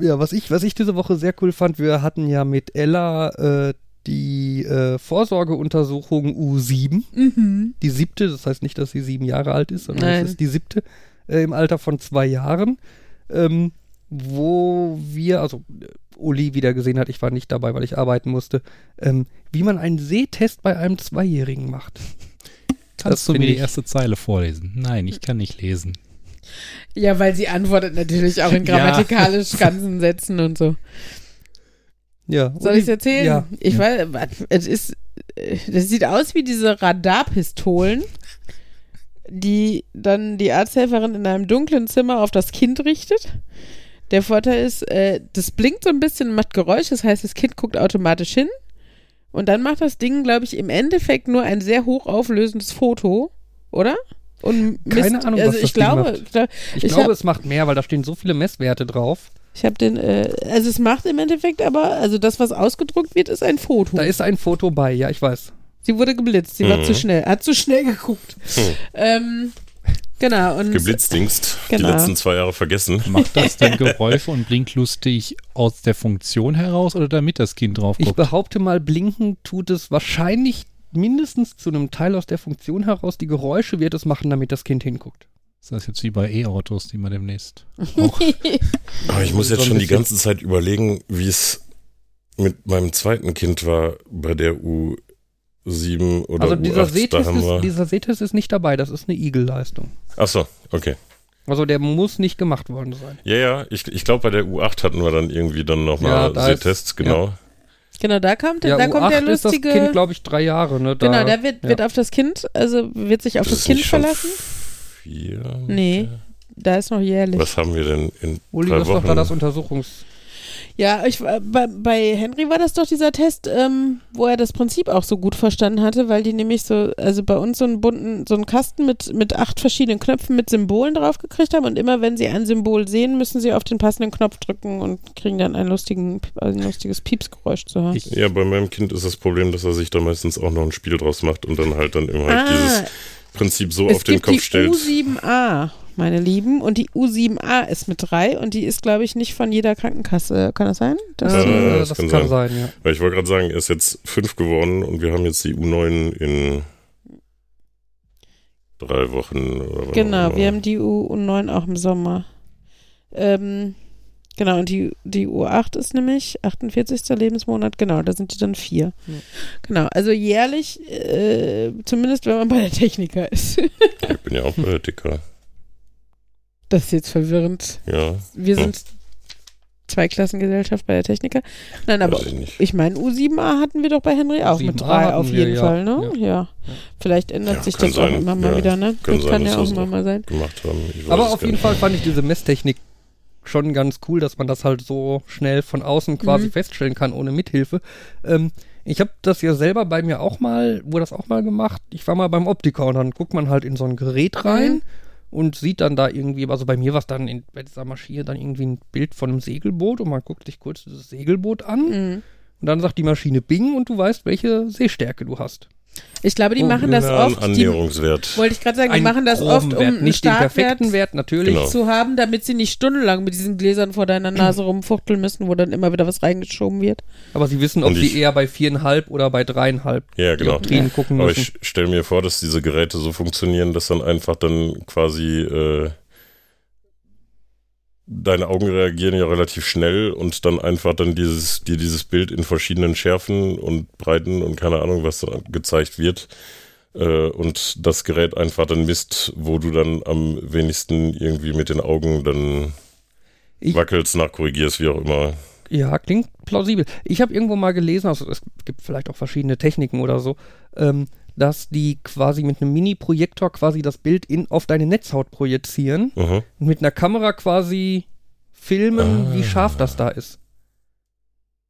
ja, was ich, was ich diese Woche sehr cool fand, wir hatten ja mit Ella äh, die äh, Vorsorgeuntersuchung U7, Mhm. die siebte, das heißt nicht, dass sie sieben Jahre alt ist, sondern Nein. es ist die siebte äh, im Alter von zwei Jahren, ähm, wo wir, also Uli wieder gesehen hat, ich war nicht dabei, weil ich arbeiten musste, ähm, wie man einen Sehtest bei einem Zweijährigen macht. Kannst du find mir die erste Zeile vorlesen? Nein, ich kann nicht lesen. Ja, weil sie antwortet natürlich auch in Ja. grammatikalisch ganzen Sätzen und so. Ja. Soll ich es erzählen? Ja. Ich weiß, es ist, das sieht aus wie diese Radarpistolen, die dann die Arzthelferin in einem dunklen Zimmer auf das Kind richtet. Der Vorteil ist, äh, das blinkt so ein bisschen und macht Geräusch, das heißt, das Kind guckt automatisch hin. Und dann macht das Ding, glaube ich, im Endeffekt nur ein sehr hochauflösendes Foto, oder? Und Keine Ahnung, also was ich das Ding glaube, macht. ich glaube, Ich, Ich glaube, hab- es macht mehr, weil da stehen so viele Messwerte drauf. ich habe den, äh, also es macht im Endeffekt aber, also das, was ausgedruckt wird, ist ein Foto. Da ist ein Foto bei, ja, ich weiß. Sie wurde geblitzt, sie war Mhm. zu schnell, hat zu schnell geguckt. Hm. Ähm, genau, und Geblitzdingst. Die Genau. letzten zwei Jahre vergessen. Macht das denn Geräusche und blinkt lustig aus der Funktion heraus oder damit das Kind drauf Ich guckt? behaupte mal, blinken tut es wahrscheinlich mindestens zu einem Teil aus der Funktion heraus. Die Geräusche wird es machen, damit das Kind hinguckt. Ist das jetzt wie bei E-Autos, die man demnächst auch Aber ich muss jetzt schon die ganze Zeit überlegen, wie es mit meinem zweiten Kind war bei der U7 oder also dieser U8. Da wir. ist, dieser Sehtest ist nicht dabei, das ist eine Igel-Leistung. Achso, okay. Also der muss nicht gemacht worden sein. Ja, ja, ich, ich glaube, bei der U8 hatten wir dann irgendwie dann Ja, nochmal da ist- Sehtests, genau. genau, da kommt, Ja, da kommt der U8 ist das lustige. Kind, glaube ich, drei Jahre. Ne? Da, genau, der wird, ja. wird auf das Kind, also wird sich auf das, ist Kind nicht schon verlassen. Vier? Nee. Da ist noch jährlich. Was haben wir denn in Uli, drei das ist doch Wochen? da das Untersuchungs... Ja, ich, äh, bei, bei Henry war das doch dieser Test, ähm, wo er das Prinzip auch so gut verstanden hatte, weil die nämlich so, also bei uns so einen bunten, so einen Kasten mit, mit acht verschiedenen Knöpfen mit Symbolen drauf gekriegt haben und immer wenn sie ein Symbol sehen, müssen sie auf den passenden Knopf drücken und kriegen dann einen lustigen, ein lustiges Piepsgeräusch zu hören. Ja, bei meinem Kind ist das Problem, dass er sich da meistens auch noch ein Spiel draus macht und dann halt dann immer halt dieses Prinzip so Ah, es auf den gibt Kopf die stellt. U7A, meine Lieben, und die U7A ist mit drei und die ist, glaube ich, nicht von jeder Krankenkasse. Kann das sein? Das Ja, ja, das, das kann, kann sein, ja. Weil ich wollte gerade sagen, er ist jetzt fünf geworden und wir haben jetzt die U9 in drei Wochen. Genau, wir haben die U9 auch im Sommer. Ähm, genau, und die, die U8 ist nämlich 48. Lebensmonat, genau, da sind die dann vier. Ja. Genau, also jährlich, äh, zumindest wenn man bei der Techniker ist. Ich bin ja auch Politiker. Das ist jetzt verwirrend. Ja, Wir Hm. sind Zweiklassengesellschaft bei der Techniker. Nein, aber ich ich meine, U7A hatten wir doch bei Henry auch mit 7a drei auf wir, jeden ja. Fall, ne? Ja. Ja. Vielleicht ändert Ja, sich das auch sein. immer mal Ja, wieder, ne? kann das sein, kann ja auch immer mal sein. Aber auf jeden nicht. Fall fand ich diese Messtechnik schon ganz cool, dass man das halt so schnell von außen quasi Mhm. feststellen kann, ohne Mithilfe. Ähm, ich habe das ja selber bei mir auch mal, wurde das auch mal gemacht. Ich war mal beim Optiker und dann guckt man halt in so ein Gerät rein Mhm. Und sieht dann da irgendwie, also bei mir war es dann in, bei dieser Maschine dann irgendwie ein Bild von einem Segelboot und man guckt sich kurz dieses Segelboot an Mhm. und dann sagt die Maschine Bing und du weißt, welche Sehstärke du hast. Ich glaube, die Oh, machen das Ja, oft. Die, Annäherungswert. wollte ich gerade sagen, die Einen machen das oft, um Wert, einen nicht den Startwert perfekten Wert, natürlich. Genau. zu haben, damit sie nicht stundenlang mit diesen Gläsern vor deiner Nase rumfuchteln müssen, wo dann immer wieder was reingeschoben wird. Aber sie wissen, ob Und sie ich- eher bei viereinhalb oder bei dreieinhalb Ja, genau. Dioptrien gucken Aber müssen. ich stelle mir vor, dass diese Geräte so funktionieren, dass dann einfach dann quasi äh, deine Augen reagieren ja relativ schnell und dann einfach dann dieses, dir dieses Bild in verschiedenen Schärfen und Breiten und keine Ahnung, was da gezeigt wird. Äh, und das Gerät einfach dann misst, wo du dann am wenigsten irgendwie mit den Augen dann Ich- wackelst, nachkorrigierst, wie auch immer. Ja, klingt plausibel. Ich habe irgendwo mal gelesen, also es gibt vielleicht auch verschiedene Techniken oder so, ähm, dass die quasi mit einem Mini-Projektor quasi das Bild in, auf deine Netzhaut projizieren Mhm. und mit einer Kamera quasi filmen, Ah. wie scharf das da ist.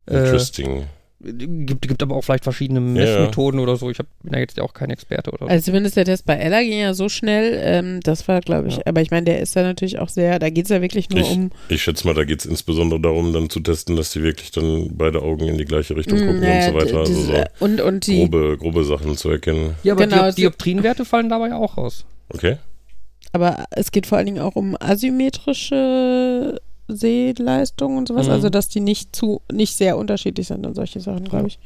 Äh, Interesting. Gibt, gibt aber auch vielleicht verschiedene Ja, ja. Messmethoden oder so. Ich hab, bin da jetzt ja auch kein Experte oder so. Also zumindest der Test bei Ella ging ja so schnell, ähm, das war, glaube ich, Ja. aber ich meine, der ist ja natürlich auch sehr, da geht es ja wirklich nur Ich- um Ich schätze mal, da geht es insbesondere darum, dann zu testen, dass die wirklich dann beide Augen in die gleiche Richtung Mm, gucken naja, und so weiter. Also so und, und die, grobe, grobe Sachen zu erkennen. ja, aber genau, Diop es- Dioptrienwerte fallen dabei auch raus. Okay? aber es geht vor allen Dingen auch um asymmetrische Sehleistung und sowas. Mhm. Also, dass die nicht zu, nicht sehr unterschiedlich sind und solche Sachen, glaube ich.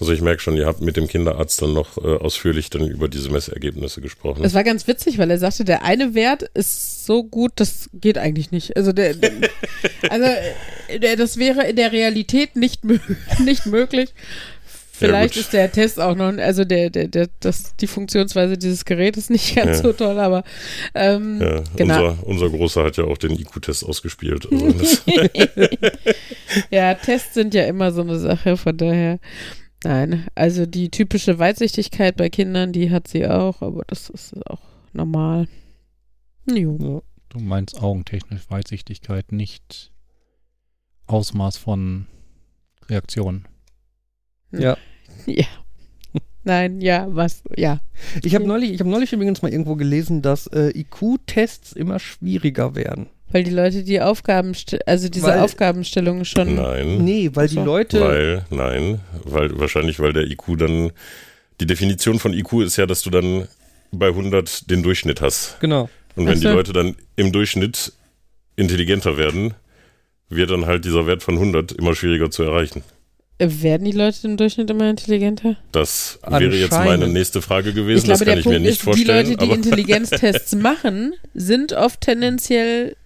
Also ich merke schon, ihr habt mit dem Kinderarzt dann noch äh, ausführlich dann über diese Messergebnisse gesprochen. Es war ganz witzig, weil er sagte, der eine Wert ist so gut, das geht eigentlich nicht. Also, der, der, also äh, der, das wäre in der Realität nicht, nicht möglich. Vielleicht gut. ist der Test auch noch, also der, der, der, das, die Funktionsweise dieses Gerätes nicht ganz Ja. so toll, aber ähm, ja, genau. unser, unser Großer hat ja auch den IQ-Test ausgespielt. Also ja, Tests sind ja immer so eine Sache, von daher. Nein, also die typische Weitsichtigkeit bei Kindern, die hat sie auch, aber das ist auch normal. Jo. Du meinst augentechnisch Weitsichtigkeit, nicht Ausmaß von Reaktionen. Ja. Ja. Nein, ja, was, ja. Ich habe neulich, ich habe neulich übrigens mal irgendwo gelesen, dass äh, IQ-Tests immer schwieriger werden. Weil die Leute die Aufgaben, also diese Weil- Aufgabenstellung schon. nein, Nee, weil die Leute. weil, nein, weil wahrscheinlich, weil der IQ dann, die Definition von IQ ist ja, dass du dann bei 100 den Durchschnitt hast. Genau. Und wenn so. die Leute dann im Durchschnitt intelligenter werden, wird dann halt dieser Wert von 100 immer schwieriger zu erreichen. Werden die Leute im Durchschnitt immer intelligenter? Das wäre jetzt meine nächste Frage Ich gewesen. glaube, das kann der ich mir Punkt nicht ist, die vorstellen. Leute, die Intelligenztests machen, sind oft tendenziell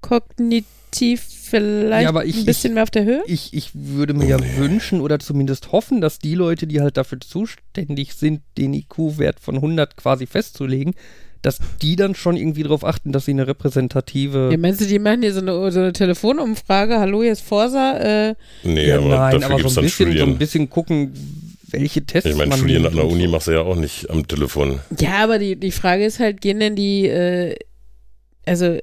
kognitiv vielleicht Ja, aber ich- ein bisschen mehr auf der Höhe. Ich, ich würde mir ja wünschen oder zumindest hoffen, dass die Leute, die halt dafür zuständig sind, den IQ-Wert von 100 quasi festzulegen, dass die dann schon irgendwie darauf achten, dass sie eine repräsentative. Ja, meinst du, die machen hier so eine, so eine Telefonumfrage? Hallo, hier ist Forsa. Äh, nee, Ja, aber nein, dafür aber gibt es so ein, dann bisschen, so ein bisschen gucken, welche Tests ich meine, Studien an der Uni machst du ja auch nicht am Telefon. ja, aber die, die Frage ist halt, gehen denn die, äh, also,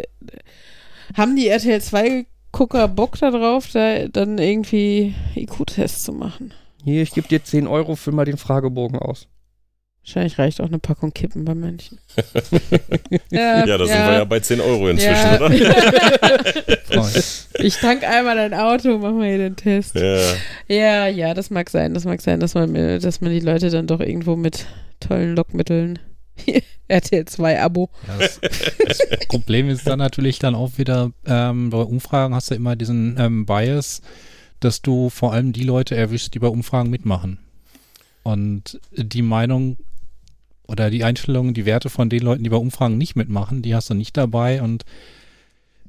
haben die RTL 2-Gucker Bock darauf, da dann irgendwie IQ-Tests zu machen? Hier, ich gebe dir 10 Euro, füll mal den Fragebogen aus. Wahrscheinlich reicht auch eine Packung Kippen bei manchen. ja, Ja, da sind wir ja bei 10 Euro inzwischen, Ja. oder? Ich tank einmal dein Auto, mach mal hier den Test. Ja. Ja, ja, das mag sein. Das mag sein, dass man, dass man die Leute dann doch irgendwo mit tollen Lockmitteln. RTL 2 Abo. Ja, das, das Problem ist dann natürlich dann auch wieder, ähm, bei Umfragen hast du immer diesen ähm, Bias, dass du vor allem die Leute erwischst, die bei Umfragen mitmachen. Und die Meinung oder die Einstellungen, die Werte von den Leuten, die bei Umfragen nicht mitmachen, die hast du nicht dabei und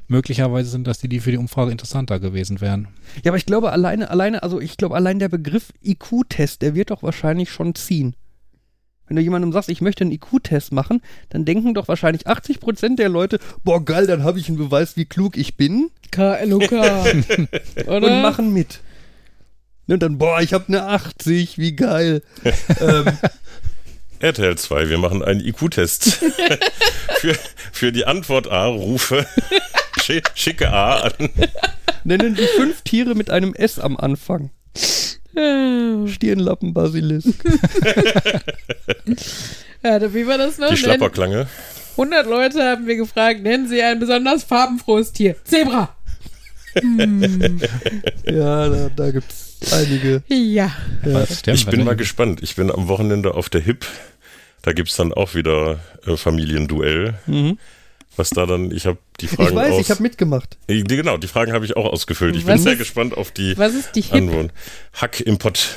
möglicherweise sind das die, die für die Umfrage interessanter gewesen wären. Ja, aber ich glaube alleine, alleine, also ich glaube allein der Begriff IQ-Test, der wird doch wahrscheinlich schon ziehen. Wenn du jemandem sagst, ich möchte einen IQ-Test machen, dann denken doch wahrscheinlich 80% der Leute, boah geil, dann habe ich einen Beweis, wie klug ich bin KLOK. Oder? und machen mit. Und dann, boah, ich habe eine 80, wie geil. ähm, RTL 2, wir machen einen IQ-Test. für, für die Antwort A rufe schi- schicke A an. nennen Sie fünf Tiere mit einem S am Anfang. Stirnlappen, Basilisk. ja, wie war das noch? Die Schlapperklange. 100 Leute haben wir gefragt, nennen Sie ein besonders farbenfrohes Tier. Zebra. Hm, Ja, da, da gibt es einige. ja. Sterben Ich bin mal gespannt. Ich bin am Wochenende auf der HIP. Da gibt es dann auch wieder äh, Familienduell. Mhm. Was da dann, ich habe die Fragen Ich weiß, aus. ich habe mitgemacht. Äh, die- genau, die Fragen habe ich auch ausgefüllt. Ich Was bin sehr ist- gespannt auf die Was ist die Hip? Hack im Pott.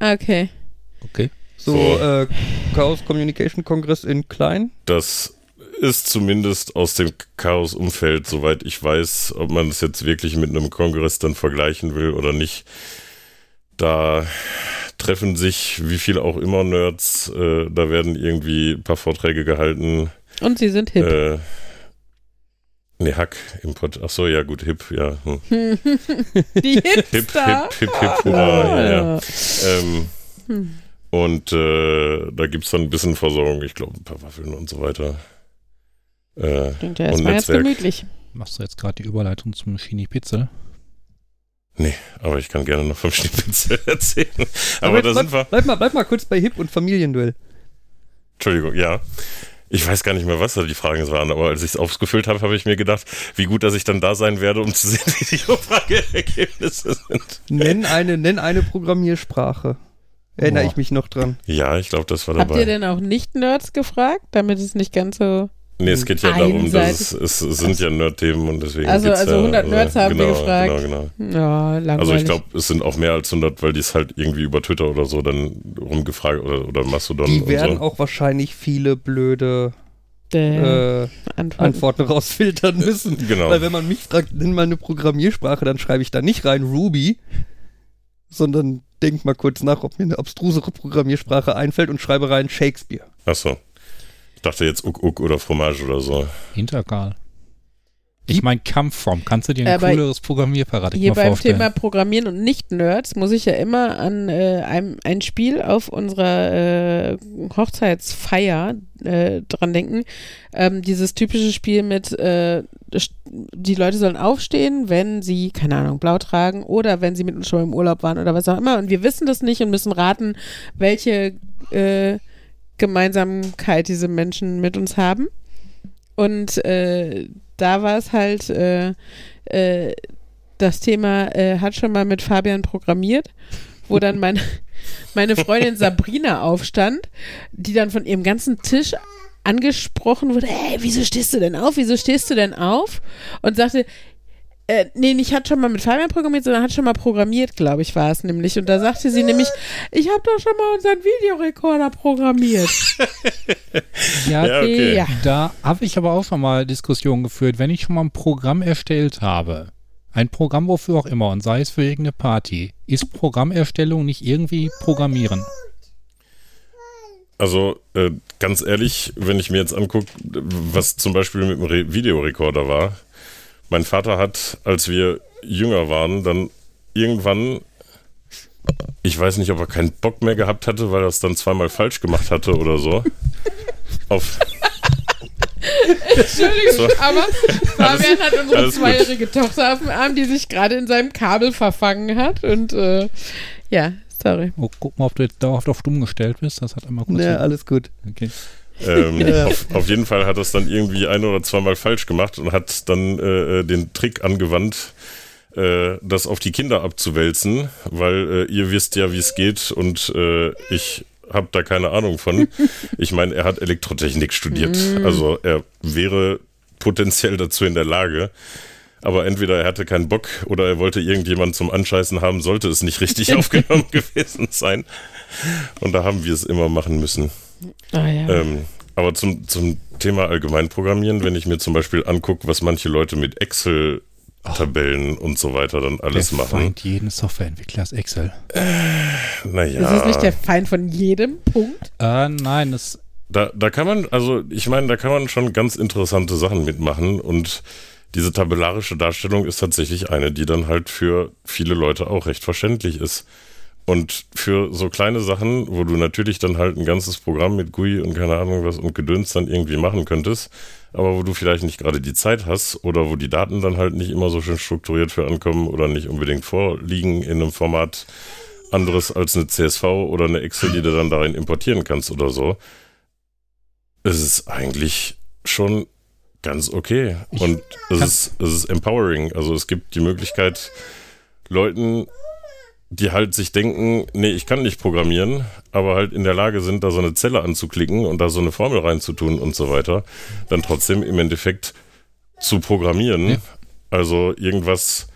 Okay. Okay. So, So. äh, Chaos Communication Kongress in Klein. Das ist zumindest aus dem Chaos-Umfeld, soweit ich weiß, ob man es jetzt wirklich mit einem Kongress dann vergleichen will oder nicht. Da treffen sich, wie viel auch immer, Nerds. Äh, da werden irgendwie ein paar Vorträge gehalten. Und sie sind hip. Äh, nee, Hack im Pott. Ach so, ja gut, hip, ja. Hm. die Hip, Hipster. hip, hip, hip, hurra, ja, ja. Ah. Ähm, Hm. und äh, da gibt es dann ein bisschen Versorgung, ich glaube, ein paar Waffeln und so weiter. Äh, Klingt ja Und erstmal jetzt Netzwerk. gemütlich. Machst du jetzt gerade die Überleitung zum Schieni Pizza? Nee, aber ich kann gerne noch vom Schnittpizza erzählen. Aber da bleib, sind wir. Bleib mal, bleib mal kurz bei Hip und Familienduell. Entschuldigung, ja. Ich weiß gar nicht mehr, was da die Fragen waren, aber als ich es aufgefüllt habe, habe ich mir gedacht, wie gut, dass ich dann da sein werde, um zu sehen, wie die Umfrageergebnisse sind. Nenn eine, nenn eine Programmiersprache. Erinnere Boah. ich mich noch dran. Ja, ich glaube, das war Habt ihr dabei. denn auch Nicht-Nerds gefragt, damit es nicht ganz so. Nee, es geht ja darum, dass es, es, es sind ja Nerd-Themen und deswegen. Also- also ja, 100 Nerds äh, haben wir genau, gefragt. Genau, genau. Ja, langweilig. Also ich glaube, es sind auch mehr als 100, weil die es halt irgendwie über Twitter oder so dann rumgefragt oder, oder Mastodon Die und werden so. auch wahrscheinlich viele blöde äh, Antwort. Antworten rausfiltern müssen. Genau. Weil wenn man mich fragt, nenn mal eine Programmiersprache, dann schreibe ich da nicht rein Ruby, sondern denk mal kurz nach, ob mir eine abstrusere Programmiersprache einfällt und schreibe rein Shakespeare. Achso. Ich dachte jetzt Uck Uck oder Fromage oder so. Intergal. Ich meine Kampfform. Kannst du dir ein Aber cooleres Programmierparadigma Hier beim vorstellen? Thema Programmieren und Nicht-Nerds muss ich ja immer an äh, ein, ein Spiel auf unserer äh, Hochzeitsfeier äh, dran denken. Ähm, dieses typische Spiel mit, äh, die Leute sollen aufstehen, wenn sie, keine Ahnung, blau tragen oder wenn sie mit uns schon im Urlaub waren oder was auch immer. Und wir wissen das nicht und müssen raten, welche äh, Gemeinsamkeit diese Menschen mit uns haben. Und äh, da war es halt äh, äh, das Thema, äh, hat schon mal mit Fabian programmiert, wo dann meine, meine Freundin Sabrina aufstand, die dann von ihrem ganzen Tisch angesprochen wurde, ey, wieso stehst du denn auf? Wieso stehst du denn auf? Und sagte, äh, nee, nicht hat schon mal mit Fabian programmiert, sondern hat schon mal programmiert, glaube ich, war es nämlich. Und da sagte sie nämlich, ich habe doch schon mal unseren Videorekorder programmiert. Ja, Ja, okay. Ja. Da habe ich aber auch schon mal Diskussionen geführt, wenn ich schon mal ein Programm erstellt habe. Ein Programm wofür auch immer und sei es für irgendeine Party. Ist Programmerstellung nicht irgendwie Programmieren? Also äh, ganz ehrlich, wenn ich mir jetzt angucke, was zum Beispiel mit dem Re Videorekorder war. Mein Vater hat, als wir jünger waren, dann irgendwann, ich weiß nicht, ob er keinen Bock mehr gehabt hatte, weil er es dann zweimal falsch gemacht hatte oder so. Auf, Entschuldigung, So. aber Fabian hat unsere alles gut. zweijährige Tochter auf dem Arm, die sich gerade in seinem Kabel verfangen hat. Und äh, ja, sorry. Oh, guck mal, ob du jetzt dauerhaft auf stumm gestellt bist. Das hat einmal kurz. Ja, alles gut. okay. Ähm, auf, auf jeden Fall hat er es dann irgendwie ein oder zweimal falsch gemacht und hat dann äh, äh, den Trick angewandt, äh, das auf die Kinder abzuwälzen, weil äh, ihr wisst ja, wie es geht und äh, ich habe da keine Ahnung von. Ich meine, er hat Elektrotechnik studiert, also er wäre potenziell dazu in der Lage. Aber entweder er hatte keinen Bock oder er wollte irgendjemand zum Anscheißen haben, sollte es nicht richtig aufgenommen gewesen sein. Und da haben wir es immer machen müssen. Ah, ja. Ähm, aber zum, zum Thema Allgemeinprogrammieren, wenn ich mir zum Beispiel angucke, was manche Leute mit Excel-Tabellen und so weiter dann alles Der machen. Feind jeden Softwareentwicklers Excel. Naja. Ist es nicht der Feind von jedem Punkt? Äh, nein, das Da, da kann man, also ich meine, da kann man schon ganz interessante Sachen mitmachen und diese tabellarische Darstellung ist tatsächlich eine, die dann halt für viele Leute auch recht verständlich ist. Und für so kleine Sachen, wo du natürlich dann halt ein ganzes Programm mit GUI und keine Ahnung was und Gedöns dann irgendwie machen könntest, aber wo du vielleicht nicht gerade die Zeit hast oder wo die Daten dann halt nicht immer so schön strukturiert für ankommen oder nicht unbedingt vorliegen in einem Format anderes als eine CSV oder eine Excel, die du dann darin importieren kannst oder so, es ist eigentlich schon ganz okay. Und es ist, es ist empowering. Also es gibt die Möglichkeit, Leuten, die halt sich denken, nee, ich kann nicht programmieren, aber halt in der Lage sind, da so eine Zelle anzuklicken und da so eine Formel reinzutun und so weiter, dann trotzdem im Endeffekt zu programmieren. Ja. Also irgendwas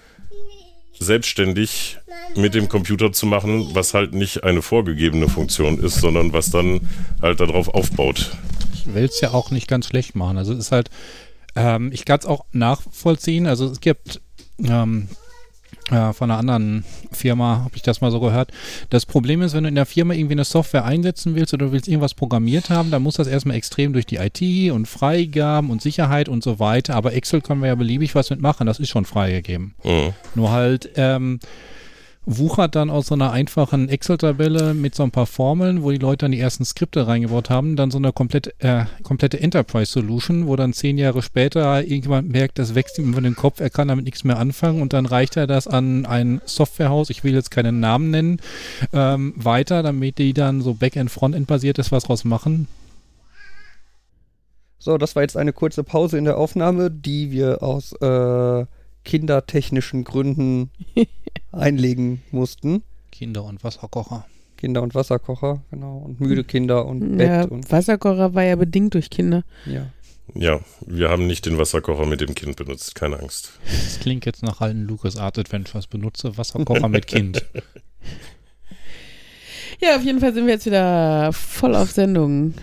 selbstständig mit dem Computer zu machen, was halt nicht eine vorgegebene Funktion ist, sondern was dann halt darauf aufbaut. ich will es ja auch nicht ganz schlecht machen. Also es ist halt, ähm, ich kann es auch nachvollziehen. Also es gibt ähm, äh, von einer anderen Firma, habe ich das mal so gehört. Das Problem ist, wenn du in der Firma irgendwie eine Software einsetzen willst oder du willst irgendwas programmiert haben, dann muss das erstmal extrem durch die IT und Freigaben und Sicherheit und so weiter. Aber Excel können wir ja beliebig was mitmachen, das ist schon freigegeben. Mhm. Nur halt, ähm, wuchert dann aus so einer einfachen Excel-Tabelle mit so ein paar Formeln, wo die Leute dann die ersten Skripte reingebaut haben, dann so eine komplett, äh, komplette Enterprise-Solution, wo dann zehn Jahre später irgendjemand merkt, das wächst ihm über den Kopf, er kann damit nichts mehr anfangen und dann reicht er das an ein Softwarehaus, ich will jetzt keinen Namen nennen, ähm, weiter, damit die dann so Backend, Frontend basiertes was draus machen. So, das war jetzt eine kurze Pause in der Aufnahme, die wir aus äh, kindertechnischen Gründen einlegen mussten. Kinder und Wasserkocher. Kinder- und Wasserkocher, genau. Und müde Kinder und Bett Ja, und Wasserkocher war ja bedingt durch Kinder. ja. Ja, wir haben nicht den Wasserkocher mit dem Kind benutzt, keine Angst. Das klingt jetzt nach allen Lucas Art Adventures. Benutze Wasserkocher mit Kind. Ja, auf jeden Fall sind wir jetzt wieder voll auf Sendung.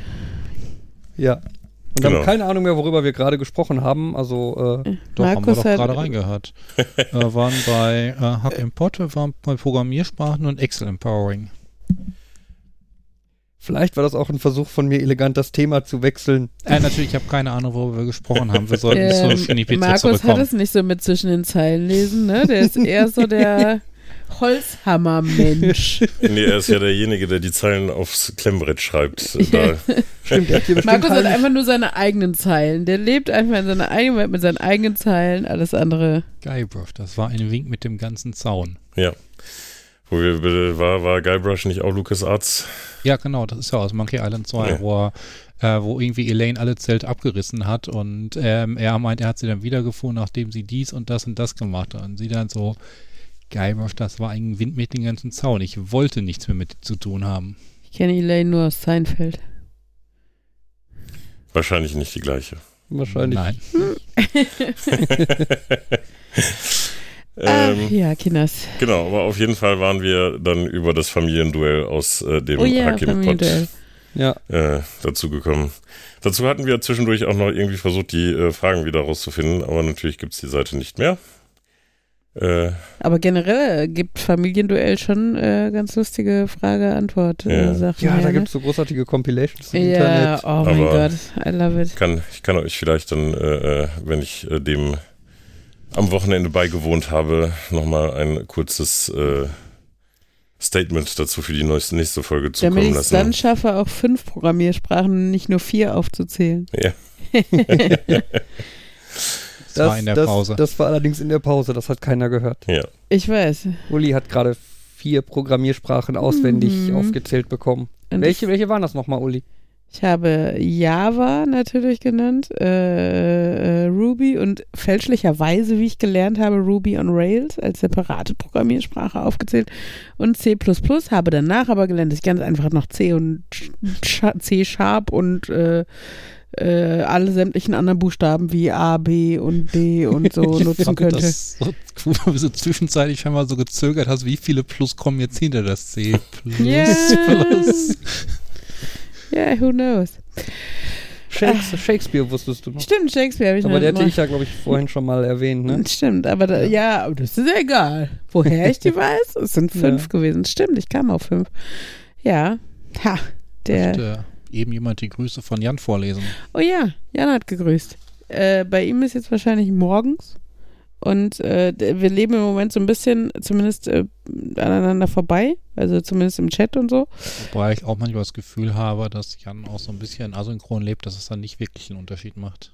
Ja. Und Genau. haben keine Ahnung mehr, worüber wir gerade gesprochen haben. Also, äh, Doch, haben wir Markus doch hat- gerade reingehört. Wir waren bei äh, Hub Import, wir waren bei Programmiersprachen und Excel Empowering. vielleicht war das auch ein Versuch von mir, elegant das Thema zu wechseln. Äh, natürlich, ich habe keine Ahnung, worüber wir gesprochen haben. Wir sollten Ähm, zu Schniepizza Markus hat es nicht so mit zwischen den Zeilen lesen, ne? Der ist eher so der Holzhammer-Mensch. Nee, er ist ja derjenige, der die Zeilen aufs Klemmbrett schreibt. Da, Stimmt, Markus hat einfach nur seine eigenen Zeilen. Der lebt einfach in seiner eigenen Welt mit seinen eigenen Zeilen. Alles andere. Guybrush, das war ein Wink mit dem ganzen Zaun. ja. Wo wir, war, war Guybrush nicht auch Lucas Arts? Ja, genau, das ist ja aus Monkey Island 2, Ja. wo, er, äh, wo irgendwie Elaine alle Zelte abgerissen hat und ähm, er meint, er hat sie dann wiedergefunden, nachdem sie dies und das und das gemacht hat. Und sie dann so, Guybrush, das war ein Wind mit dem ganzen Zaun. Ich wollte nichts mehr mit dir zu tun haben. Ich kenne Elaine nur aus Seinfeld. Wahrscheinlich nicht die gleiche. Wahrscheinlich. Nein. Ach, ähm, ja, Kinders. Genau, aber auf jeden Fall waren wir dann über das Familienduell aus äh, dem Oh ja, Hakim-Pod Familienduell. Ja, äh, dazu gekommen. Dazu hatten wir zwischendurch auch noch irgendwie versucht, die äh, Fragen wieder rauszufinden, aber natürlich gibt es die Seite nicht mehr. Äh, Aber generell gibt Familienduell schon äh, ganz lustige Frage-Antwort-Sachen. Ja. Äh, ja her, da ne? gibt es so großartige Compilations im Ja, Internet. oh mein Aber- Gott, I love it. kann, ich kann euch vielleicht dann, äh, äh, wenn ich äh, dem am Wochenende beigewohnt habe, nochmal ein kurzes äh, Statement dazu für die neueste, nächste Folge Damit zukommen ich es lassen. dann schaffe, auch fünf Programmiersprachen, nicht nur vier aufzuzählen. Ja. Das, war in der das, Pause. Das war allerdings in der Pause, das hat keiner gehört. ja. Ich weiß. Uli hat gerade vier Programmiersprachen auswendig Mhm. aufgezählt bekommen. Und Welche, welche waren das nochmal, Uli? Ich habe Java natürlich genannt, äh, äh, Ruby und fälschlicherweise, wie ich gelernt habe, Ruby on Rails als separate Programmiersprache aufgezählt und C++ habe danach aber gelernt, dass ich ganz einfach noch C und Sch- C Sharp und äh, äh, alle sämtlichen anderen Buchstaben wie A, B und D und so Ich nutzen könnte. Das weil du so zwischenzeitlich schon mal so gezögert hast, wie viele Plus kommen jetzt hinter das C? Plus, Ja. Plus. Ja, who knows. Shakes, Shakespeare wusstest du noch. Stimmt, Shakespeare habe ich Aber noch der hatte ich ja, glaube ich, vorhin schon mal erwähnt, ne? Stimmt, aber da, ja. aber das ist ja egal. Woher ich die weiß? Es sind fünf Ja. gewesen. Stimmt, ich kam auf fünf. Ja. Ha, der. Möchte eben jemand die Grüße von Jan vorlesen. Oh ja, Jan hat gegrüßt. Äh, bei ihm ist jetzt wahrscheinlich morgens. Und äh, wir leben im Moment so ein bisschen, zumindest äh, aneinander vorbei. Also zumindest im Chat und so. Wobei ich auch manchmal das Gefühl habe, dass Jan auch so ein bisschen asynchron lebt, dass es dann nicht wirklich einen Unterschied macht.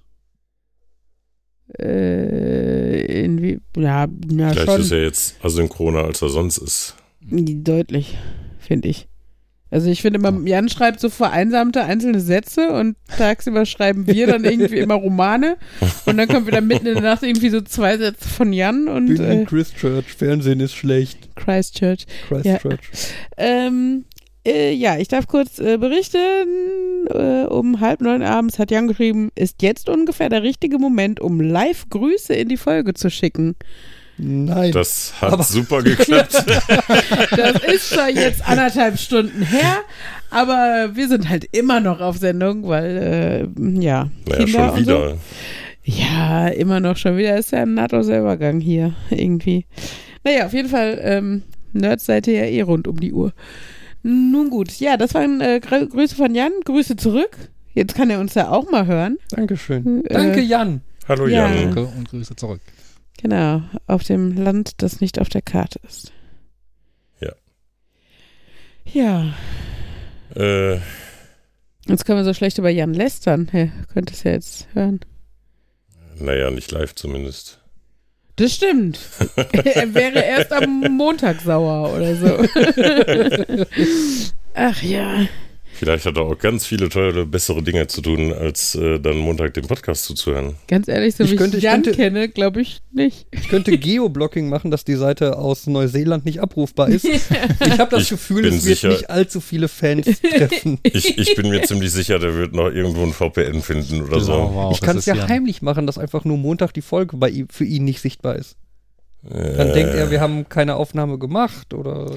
Äh, irgendwie, ja, ja Vielleicht schon. ist er jetzt asynchroner, als er sonst ist. Deutlich, finde ich. Also ich finde immer, Jan schreibt so vereinsamte einzelne Sätze und tagsüber schreiben wir dann irgendwie immer Romane und dann kommt wieder mitten in der Nacht irgendwie so zwei Sätze von Jan und Bin in äh, Christchurch, Fernsehen ist schlecht. Christchurch. Christchurch. Ähm, äh, ja, ich darf kurz äh, berichten. Äh, um halb neun abends hat Jan geschrieben, ist jetzt ungefähr der richtige Moment, um Live-Grüße in die Folge zu schicken. Nein. Das hat Aber- super geklappt. Das ist zwar jetzt anderthalb Stunden her, aber wir sind halt immer noch auf Sendung, weil, äh, ja. naja, Kinder schon So. wieder. Ja, immer noch schon wieder. Ist ja ein nahtloser Übergang hier, irgendwie. Naja, auf jeden Fall, ähm, Nerds seid ihr ja eh rund um die Uhr. Nun gut, ja, das waren äh, Grü- Grüße von Jan. Grüße zurück. Jetzt kann er uns ja auch mal hören. Dankeschön. Äh, Danke, Jan. Hallo Ja. Jan. Danke und Grüße zurück. Genau, auf dem Land, das nicht auf der Karte ist. Ja. Ja, Äh, jetzt können wir so schlecht über Jan lästern. Hey, könnt es ja jetzt hören. naja, nicht live zumindest. Das stimmt. er wäre erst am Montag sauer oder so. Ach ja. Vielleicht hat er auch ganz viele tolle, bessere Dinge zu tun, als äh, dann Montag den Podcast zuzuhören. Ganz ehrlich, so Ich wie könnte- ich Jan könnte- kenne, glaube ich nicht. Ich könnte Geoblocking machen, dass die Seite aus Neuseeland nicht abrufbar ist. Ich habe das Ich Gefühl, bin es wird sicher- nicht allzu viele Fans treffen. Ich, ich bin mir ziemlich sicher, der wird noch irgendwo ein VPN finden oder so. Wow, ich kann es ja Jan. heimlich machen, dass einfach nur Montag die Folge bei ihm, für ihn nicht sichtbar ist. Dann Äh, denkt er, wir haben keine Aufnahme gemacht oder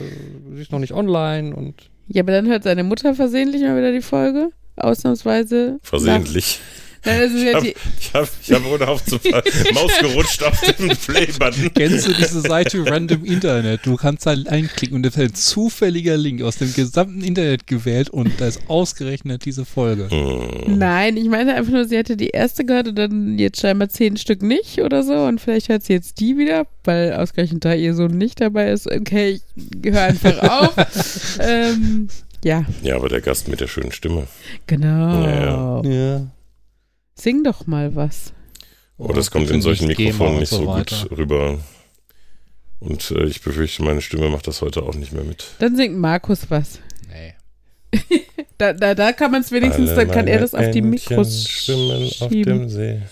sie ist noch nicht online und Ja, aber dann hört seine Mutter versehentlich mal wieder die Folge. Ausnahmsweise. Versehentlich. Nein, Ich habe hab, hab ohne aufzufallen Maus gerutscht auf dem Play-Button. Kennst du diese Seite Random Internet? Du kannst da einklicken und da ist ein zufälliger Link aus dem gesamten Internet gewählt und da ist ausgerechnet diese Folge. Hm. Nein, ich meine einfach nur, sie hatte die erste gehört und dann jetzt scheinbar zehn Stück nicht oder so und vielleicht hört sie jetzt die wieder, weil ausgerechnet da ihr Sohn nicht dabei ist. Okay, ich höre einfach auf. ähm, ja, Ja, aber der Gast mit der schönen Stimme. genau. ja. Sing doch mal was. Oh, das kommt in solchen Mikrofonen nicht so gut rüber. Und äh, ich befürchte, meine Stimme macht das heute auch nicht mehr mit. Dann singt Markus was. Nee. Da, da, da kann man es wenigstens, Alle dann kann er das auf die Mikros schwimmen auf schieben. dem See.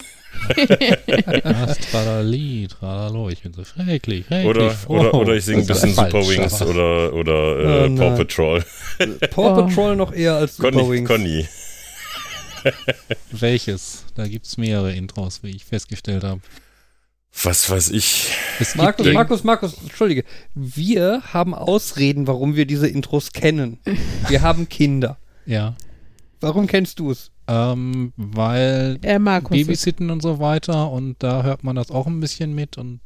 Das Tralali, Tralalo, ich bin so schrecklich, schrecklich Oder, froh. oder, oder ich singe ein bisschen falsch, Super Wings oder, oder Oh äh, Paw nein. Patrol. Paw Oh. Patrol noch eher als Super Conny, Wings. Conny. Welches? Da gibt es mehrere Intros, wie ich festgestellt habe. Was weiß ich. Markus, den- Markus, Markus, entschuldige. Wir haben Ausreden, warum wir diese Intros kennen. Wir haben Kinder. Ja. Warum kennst du es? Ähm, weil Er Markus. Babysitten und so weiter und da hört man das auch ein bisschen mit und.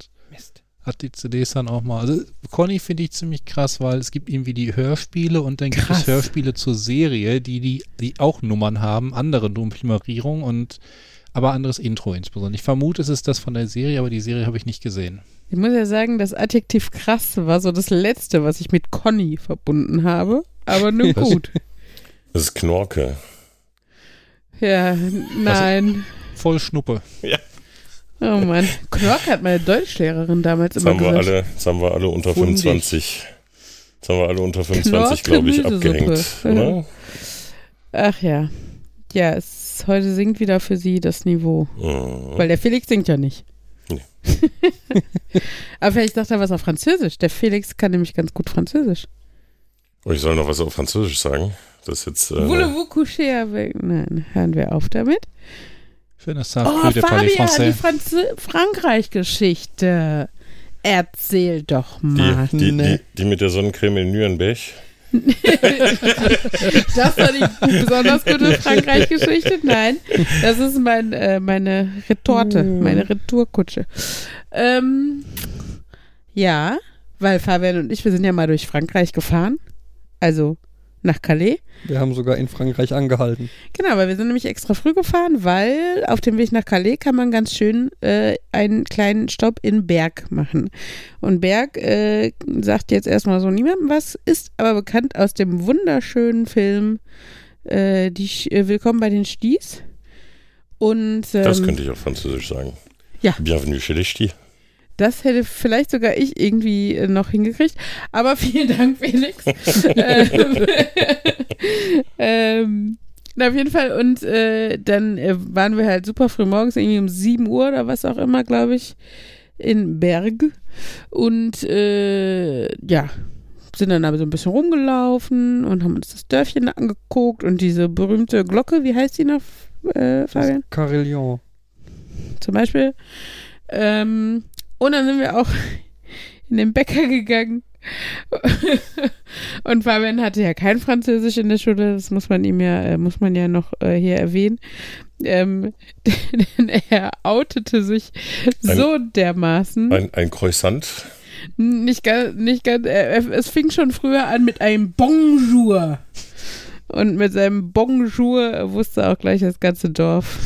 Hat die CDs dann auch mal. Also Conny finde ich ziemlich krass, weil es gibt irgendwie die Hörspiele und dann gibt Krass. es Hörspiele zur Serie, die, die, die auch Nummern haben, andere Nummerierung und aber anderes Intro insbesondere. Ich vermute, es ist das von der Serie, aber die Serie habe ich nicht gesehen. Ich muss ja sagen, das Adjektiv krass war so das letzte, was ich mit Conny verbunden habe. Aber nun Was? gut. Das ist Knorke. Ja, nein. Voll Schnuppe. Oh Mann. Knork hat meine Deutschlehrerin damals Jetzt immer haben, wir gesagt. alle, jetzt haben wir alle unter Fundig. 25. Jetzt haben wir alle unter 25, Knorke glaube ich, abgehängt. Oder? Ach ja. Ja, es, heute singt wieder für sie das Niveau. Mhm. Weil der Felix singt ja nicht. Nee. Aber vielleicht sagt er was auf Französisch. Der Felix kann nämlich ganz gut Französisch. Oh, ich soll noch was auf Französisch sagen. Das jetzt. Äh, Voulez-vous coucher avec... Nein, hören wir auf damit. Je ne sais Oh, Fabian, die. Franz Frankreich-Geschichte. Erzähl doch die, mal. die, Nee. die, die mit der Sonnencreme in Nürnberg. Das war die besonders gute Frankreich-Geschichte? Nein, das ist mein, äh, meine Retorte, meine Retourkutsche. Ähm, ja, weil Fabian und ich, wir sind ja mal durch Frankreich gefahren. Also nach Calais. Wir haben sogar in Frankreich angehalten. Genau, weil wir sind nämlich extra früh gefahren, weil auf dem Weg nach Calais kann man ganz schön äh, einen kleinen Stopp in Berg machen. Und Berg äh, sagt jetzt erstmal so niemandem was, ist aber bekannt aus dem wunderschönen Film äh, die, Sch- äh, Willkommen bei den Sties. Und ähm, Das könnte ich auf Französisch sagen. Ja. Bienvenue chez les Ch'tis. Das hätte vielleicht sogar ich irgendwie äh, noch hingekriegt. Aber vielen Dank, Felix. ähm, ähm, na, auf jeden Fall. Und äh, dann äh, waren wir halt super früh morgens, irgendwie um 7 Uhr oder was auch immer, glaube ich, in Berg. Und äh, ja, sind dann aber so ein bisschen rumgelaufen und haben uns das Dörfchen angeguckt und diese berühmte Glocke, wie heißt die noch, äh, Fabian? Carillon. zum Beispiel. Ähm, und dann sind wir auch in den Bäcker gegangen. Und Fabian hatte ja kein Französisch in der Schule, das muss man ihm ja, äh, muss man ja noch äh, hier erwähnen. Ähm, denn er outete sich so dermaßen. Ein, ein Croissant. Nicht ganz, nicht ganz, äh, es fing schon früher an mit einem Bonjour. Und mit seinem Bonjour wusste auch gleich das ganze Dorf.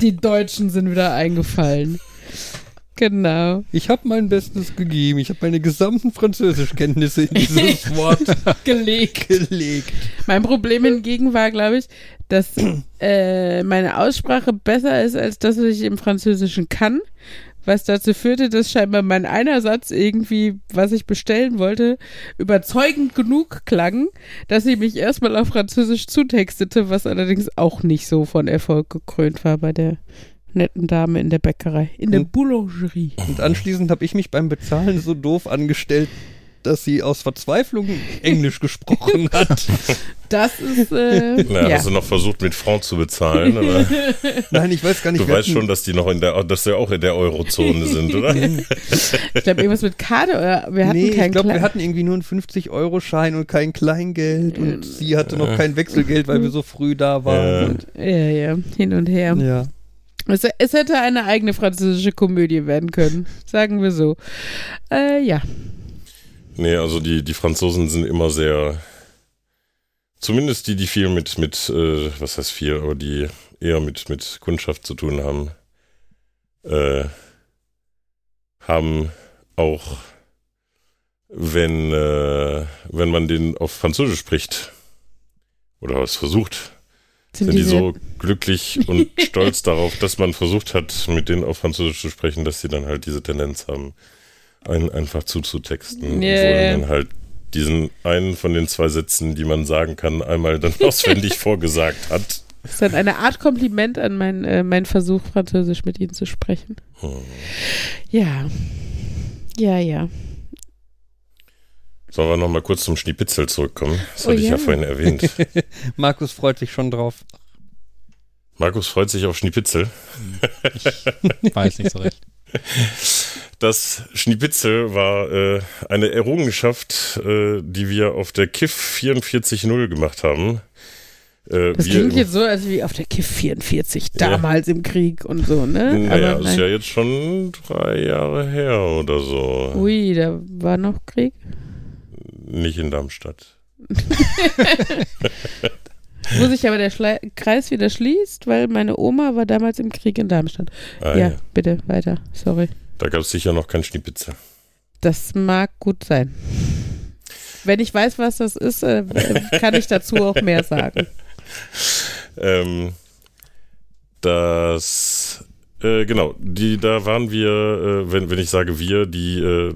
Die Deutschen sind wieder eingefallen. Genau. Ich habe mein Bestes gegeben. Ich habe meine gesamten Französischkenntnisse in dieses Wort Gelegt. gelegt. Mein Problem hingegen war, glaube ich, dass äh, meine Aussprache besser ist als das, was ich im Französischen kann. was dazu führte, dass scheinbar mein einer Satz irgendwie, was ich bestellen wollte, überzeugend genug klang, dass sie mich erstmal auf Französisch zutextete, was allerdings auch nicht so von Erfolg gekrönt war bei der netten Dame in der Bäckerei, in der Und- Boulangerie. Und anschließend habe ich mich beim Bezahlen so doof angestellt, dass sie aus Verzweiflung Englisch gesprochen hat. Das ist, äh, Na, ja. hast du noch versucht, mit Franc zu bezahlen? Aber Nein, ich weiß gar nicht. du weißt schon, dass die noch in der, dass sie auch in der Eurozone sind, oder? Ich glaube, irgendwas mit Karte oder wir hatten nee, kein ich glaube, wir hatten irgendwie nur einen 50-Euro-Schein und kein Kleingeld und sie hatte noch kein Wechselgeld, weil wir so früh da waren. Ja, ja, hin und her. Ja. Es, es hätte eine eigene französische Komödie werden können, sagen wir so. Äh, ja. Nee, also die, die Franzosen sind immer sehr, zumindest die, die viel mit, mit äh, was heißt viel, aber die eher mit, mit Kundschaft zu tun haben, äh, haben auch, wenn, äh, wenn man den auf Französisch spricht, oder es versucht, sind die so glücklich und stolz darauf, dass man versucht hat, mit denen auf Französisch zu sprechen, dass sie dann halt diese Tendenz haben, einen einfach zuzutexten. Ja, obwohl man halt diesen einen von den zwei Sätzen, die man sagen kann, einmal dann auswendig vorgesagt hat. Das ist dann eine Art Kompliment an mein, äh, mein Versuch, Französisch mit Ihnen zu sprechen. Hm. Ja. Ja, ja. Sollen wir nochmal kurz zum Schnipitzel zurückkommen? Das Oh hatte ich ja ja. vorhin erwähnt. Markus freut sich schon drauf. Markus freut sich auf Schnipitzel. Ich weiß nicht so recht. Das Schnipitzel war äh, eine Errungenschaft, äh, die wir auf der KIF 44.0 gemacht haben. Äh, Das klingt jetzt so, als wie auf der KIF 44, damals im Krieg und so, ne? Naja, Aber ist nein. ja jetzt schon drei Jahre her oder so. Ui, da war noch Krieg. Nicht in Darmstadt. Wo sich aber der Schle Kreis wieder schließt, weil meine Oma war damals im Krieg in Darmstadt. Ah, ja, ja. bitte, weiter. Sorry. Da gab es sicher noch kein Schnipitzel. Das mag gut sein. Wenn ich weiß, was das ist, äh, kann ich dazu auch mehr sagen. Ähm, das, äh, genau, die, da waren wir, äh, wenn, wenn ich sage wir, die, äh,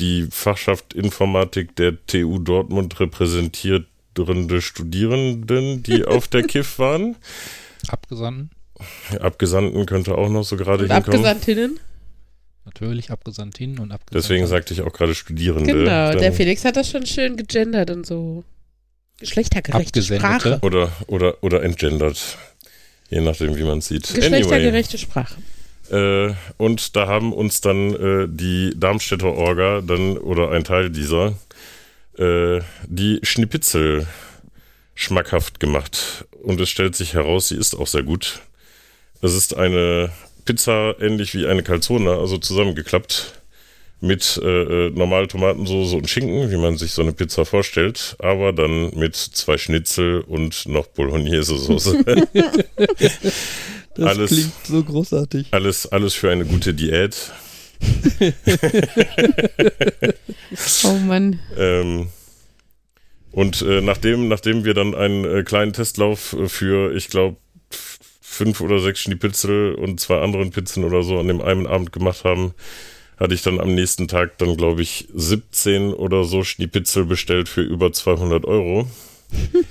die Fachschaft Informatik der TU Dortmund repräsentierende Studierenden, die auf der KIF waren. Abgesandten, Abgesandten könnte auch noch so gerade hinkommen. Abgesandtinnen? natürlich Abgesandtinnen und Abgesandten. Deswegen sagte ich auch gerade Studierende. Genau, der Felix hat das schon schön gegendert und so. Geschlechtergerechte. Sprache. Oder, oder, oder entgendert. Je nachdem, wie man es sieht. Geschlechtergerechte Sprache. Äh, und da haben uns dann äh, die Darmstädter Orga dann, oder ein Teil dieser, äh, die Schnipitzel schmackhaft gemacht. Und es stellt sich heraus, sie ist auch sehr gut. Es ist eine Pizza ähnlich wie eine Calzone, also zusammengeklappt mit äh, äh, normal Tomatensoße und Schinken, wie man sich so eine Pizza vorstellt, aber dann mit zwei Schnitzel und noch Bolognese-Soße. Das Alles- klingt so großartig. alles, alles für eine gute Diät. Oh Mann. Ähm, und äh, nachdem, nachdem wir dann einen äh, kleinen Testlauf äh, für, ich glaube, fünf oder sechs Schnipitzel und zwei anderen Pizzen oder so an dem einen Abend gemacht haben, hatte ich dann am nächsten Tag dann, glaube ich, 17 oder so Schnipitzel bestellt für über 200 Euro.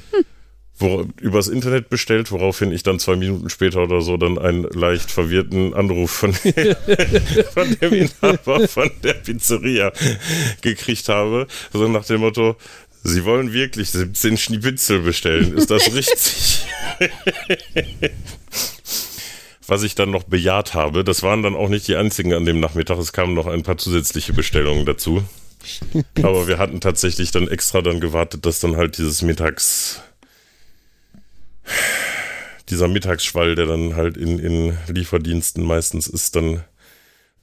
Wo, übers Internet bestellt, woraufhin ich dann zwei Minuten später oder so dann einen leicht verwirrten Anruf von, von dem Inhaber von der Pizzeria gekriegt habe. So nach dem Motto, Sie wollen wirklich 17 Schnipitzel bestellen, ist das richtig? Was ich dann noch bejaht habe, das waren dann auch nicht die einzigen an dem Nachmittag, es kamen noch ein paar zusätzliche Bestellungen dazu. Aber wir hatten tatsächlich dann extra dann gewartet, dass dann halt dieses Mittags dieser Mittagsschwall, der dann halt in, in Lieferdiensten meistens ist, dann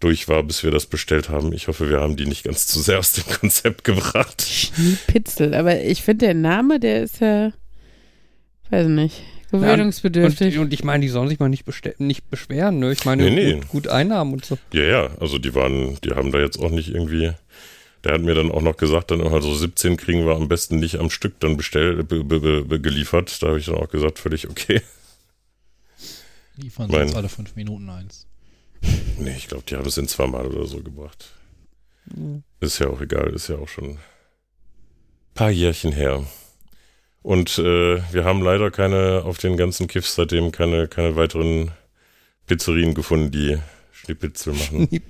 durch war, bis wir das bestellt haben. Ich hoffe, wir haben die nicht ganz zu sehr aus dem Konzept gebracht. Schniepitzel. Aber ich finde, der Name, der ist ja, weiß nicht, gewöhnungsbedürftig. Und, und ich meine, die sollen sich mal nicht, bestell- nicht beschweren, ne? Ich meine, Nee, nee. Gut, gut Einnahmen und so. Ja, ja, also die waren, die haben da jetzt auch nicht irgendwie. Der hat mir dann auch noch gesagt, dann also 17 kriegen wir am besten nicht am Stück dann bestellt, be, be, be, geliefert. Da habe ich dann auch gesagt, völlig okay. Liefern Mein- sonst alle fünf Minuten eins. Nee, ich glaube, die haben es in zweimal oder so gebracht. Ist ja auch egal, ist ja auch schon ein paar Jährchen her. Und äh, wir haben leider keine, auf den ganzen Kiffs seitdem keine, keine weiteren Pizzerien gefunden, die Schnipitzel machen. Die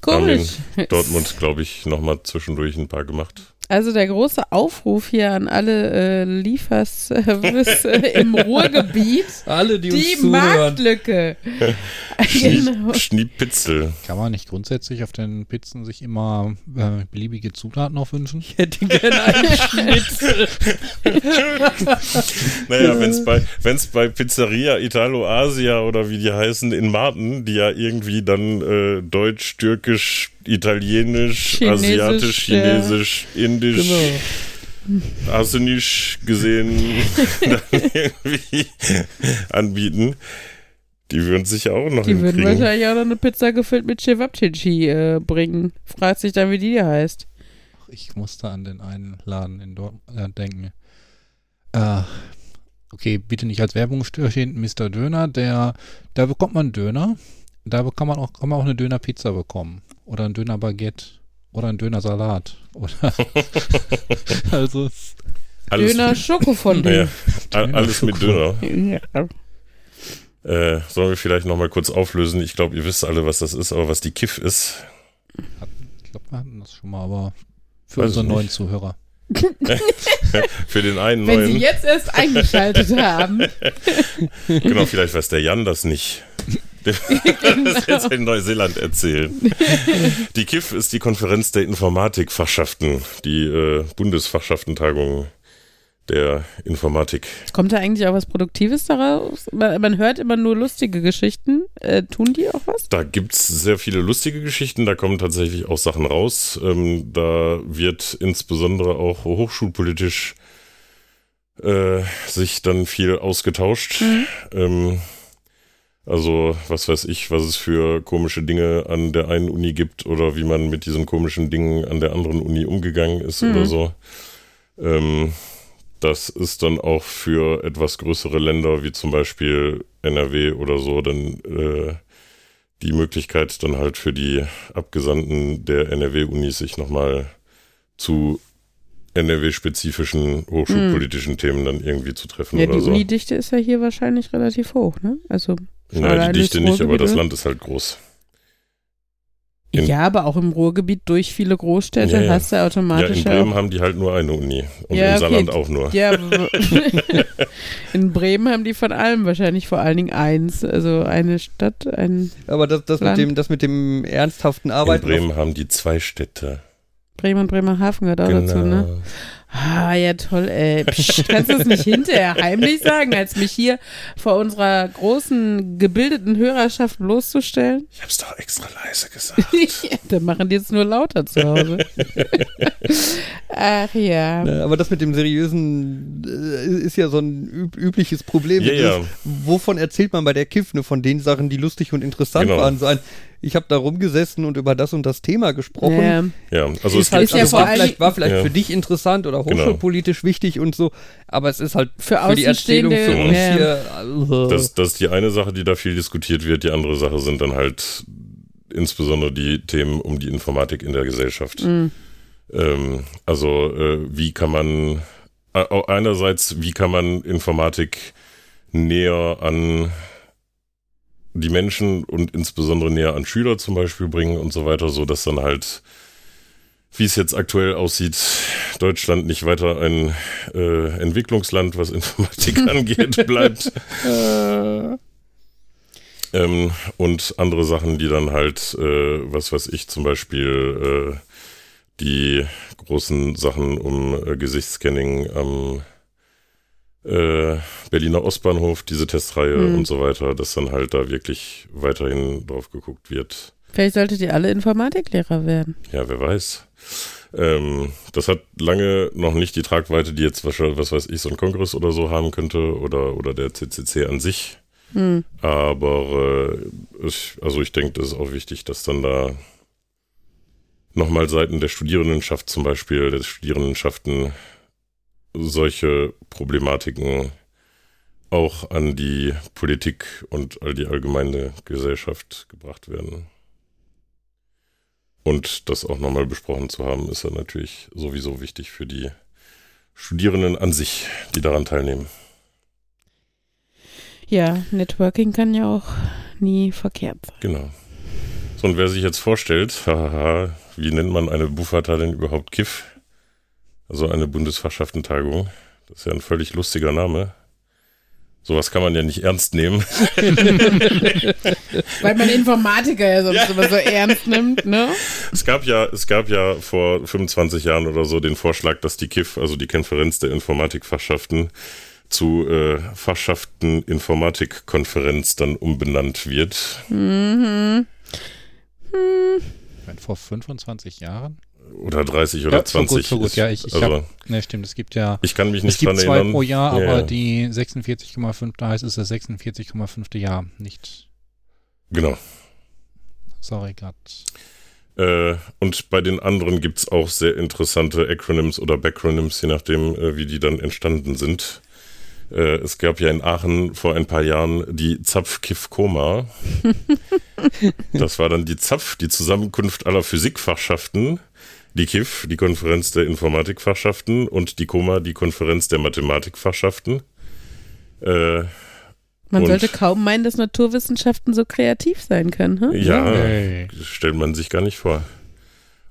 Pizza. Haben in Komisch. Dortmund, glaube ich, nochmal zwischendurch ein paar gemacht. Also der große Aufruf hier an alle äh, Lieferservice äh, im Ruhrgebiet. Alle, die, uns Die zuhören. Marktlücke. genau. Schnipitzel. Kann man nicht grundsätzlich auf den Pizzen sich immer äh, beliebige Zutaten noch wünschen? Ich hätte gerne einen Schnitzel. Naja, wenn es bei, wenn's bei Pizzeria Italo Asia oder wie die heißen in Marten, die ja irgendwie dann äh, Deutsch, Türkisch, Italienisch, Chinesisch, Asiatisch, ja. Chinesisch, Indisch, Genau. Arsenisch gesehen dann irgendwie anbieten, die würden sich ja auch noch Die würden hinkriegen. wahrscheinlich auch noch eine Pizza gefüllt mit Cevapcici äh, bringen. Fragt sich dann, wie die heißt. Ich musste an den einen Laden in Dortmund äh, denken. Äh, okay, bitte nicht als Werbung stehen, Mr. Döner, der, da bekommt man Döner, da kann man auch, kann man auch eine Dönerpizza bekommen. Oder ein Dönerbaguette. Oder ein Dönersalat. Oder also es- Alles, Döner Schokofondue. ja, a- alles mit Döner. Ja. Äh, sollen wir vielleicht nochmal kurz auflösen? Ich glaube, ihr wisst alle, was das ist, aber was die Kiff ist. ich glaube, wir hatten das schon mal, aber für Weiß unsere ich neuen. Zuhörer. Für den einen Wenn Sie neuen. jetzt erst eingeschaltet haben. Genau, vielleicht weiß der Jan das nicht. Wird das jetzt in Neuseeland erzählen. Die KIF ist die Konferenz der Informatikfachschaften, die äh, Bundesfachschaftentagung der Informatik. Kommt da eigentlich auch was Produktives daraus? Man, man hört immer nur lustige Geschichten. Äh, tun die auch was? Da gibt's sehr viele lustige Geschichten, da kommen tatsächlich auch Sachen raus. Ähm, da wird insbesondere auch hochschulpolitisch äh, sich dann viel ausgetauscht. Ähm, also, was weiß ich, was es für komische Dinge an der einen Uni gibt oder wie man mit diesen komischen Dingen an der anderen Uni umgegangen ist Mhm. oder so. Ähm, das ist dann auch für etwas größere Länder wie zum Beispiel NRW oder so dann äh, die Möglichkeit dann halt für die Abgesandten der NRW-Unis sich nochmal zu NRW-spezifischen hochschulpolitischen Themen dann irgendwie zu treffen Ja, oder die so. Unidichte ist ja hier wahrscheinlich relativ hoch, ne? Also. Nein, allein die Dichte das nicht, aber das Land ist halt groß. In- Ja, aber auch im Ruhrgebiet durch viele Großstädte Ja, ja. hast du Ja, automatisch in Bremen haben die halt nur eine Uni und Ja, im okay. Saarland auch nur. Ja, in Bremen haben die von allem wahrscheinlich vor allen Dingen eins. Also eine Stadt, ein Aber das, das, mit Land. dem, das mit dem ernsthaften In Arbeiten. Bremen haben die zwei Städte. Bremen und Bremerhaven gehört auch dazu, ne? Ah, ja, toll, ey. Psst, kannst du es nicht hinterher heimlich sagen, als mich hier vor unserer großen, gebildeten Hörerschaft bloßzustellen? Ich hab's doch extra leise gesagt. ja, dann machen die jetzt nur lauter zu Hause. Ach ja. Ne, Aber das mit dem seriösen äh, ist ja so ein üb übliches Problem. Ja, ja. Wovon erzählt man bei der Kiff? Von den Sachen, die lustig und interessant Genau. waren. So ein, ich habe da rumgesessen und über das und das Thema gesprochen. Ja. Ja, also es Ist halt gibt ja also vor war vielleicht, war vielleicht Ja. für dich interessant oder Genau. hochschulpolitisch wichtig und so, aber es ist halt Für für die Erzählung für uns ja. hier. äh, Das, das ist die eine Sache, die da viel diskutiert wird. Die andere Sache sind dann halt insbesondere die Themen um die Informatik in der Gesellschaft. Mhm. Ähm, also äh, wie kann man äh, einerseits, wie kann man Informatik näher an die Menschen und insbesondere näher an Schüler zum Beispiel bringen und so weiter, so dass dann halt, wie es jetzt aktuell aussieht, Deutschland nicht weiter ein äh, Entwicklungsland, was Informatik angeht, bleibt. Ähm, und andere Sachen, die dann halt, äh, was weiß ich, zum Beispiel äh, die großen Sachen um äh, Gesichtsscanning am äh, Berliner Ostbahnhof, diese Testreihe Mhm. und so weiter, dass dann halt da wirklich weiterhin drauf geguckt wird. Vielleicht solltet ihr alle Informatiklehrer werden. Ja, wer weiß. Ähm, das hat lange noch nicht die Tragweite, die jetzt wahrscheinlich, was weiß ich, so ein Kongress oder so haben könnte oder, oder der CCC an sich. Hm. Aber äh, ich, also ich denke, das ist auch wichtig, dass dann da nochmal Seiten der Studierendenschaft zum Beispiel, der Studierendenschaften solche Problematiken auch an die Politik und all die allgemeine Gesellschaft gebracht werden. Und das auch nochmal besprochen zu haben, ist ja natürlich sowieso wichtig für die Studierenden an sich, die daran teilnehmen. Ja, Networking kann ja auch nie verkehrt sein. Genau. So, und wer sich jetzt vorstellt, hahaha, wie nennt man eine Buffata denn überhaupt KIF? Also eine Bundesfachschaftentagung. Das ist ja ein völlig lustiger Name. Sowas kann man ja nicht ernst nehmen. Weil man Informatiker ja sonst ja. immer so ernst nimmt, ne? Es gab ja, es gab ja vor 25 Jahren oder so den Vorschlag, dass die KIF, also die Konferenz der Informatikfachschaften, zu äh, Fachschaften Informatikkonferenz dann umbenannt wird. Mhm. Hm. Vor 25 Jahren? Oder 30 oder ja, 20. So gut, so gut. Ja, ich, ich also, hab, ne, stimmt, es gibt ja. Ich kann mich nicht es gibt dran zwei erinnern. pro Jahr, aber ja. die 46,5, da heißt es das 46,5. Jahr, nicht. Genau. Sorry, Gott. Äh, und bei den anderen gibt es auch sehr interessante Acronyms oder Backronyms, je nachdem, äh, wie die dann entstanden sind. Äh, es gab ja in Aachen vor ein paar Jahren die Zapf-Kiff-Koma. das war dann die Zapf, die Zusammenkunft aller Physikfachschaften, die KIF, die Konferenz der Informatikfachschaften und die KOMA, die Konferenz der Mathematikfachschaften. Äh, man sollte kaum meinen, dass Naturwissenschaften so kreativ sein können. Hm? Ja, hey. stellt man sich gar nicht vor.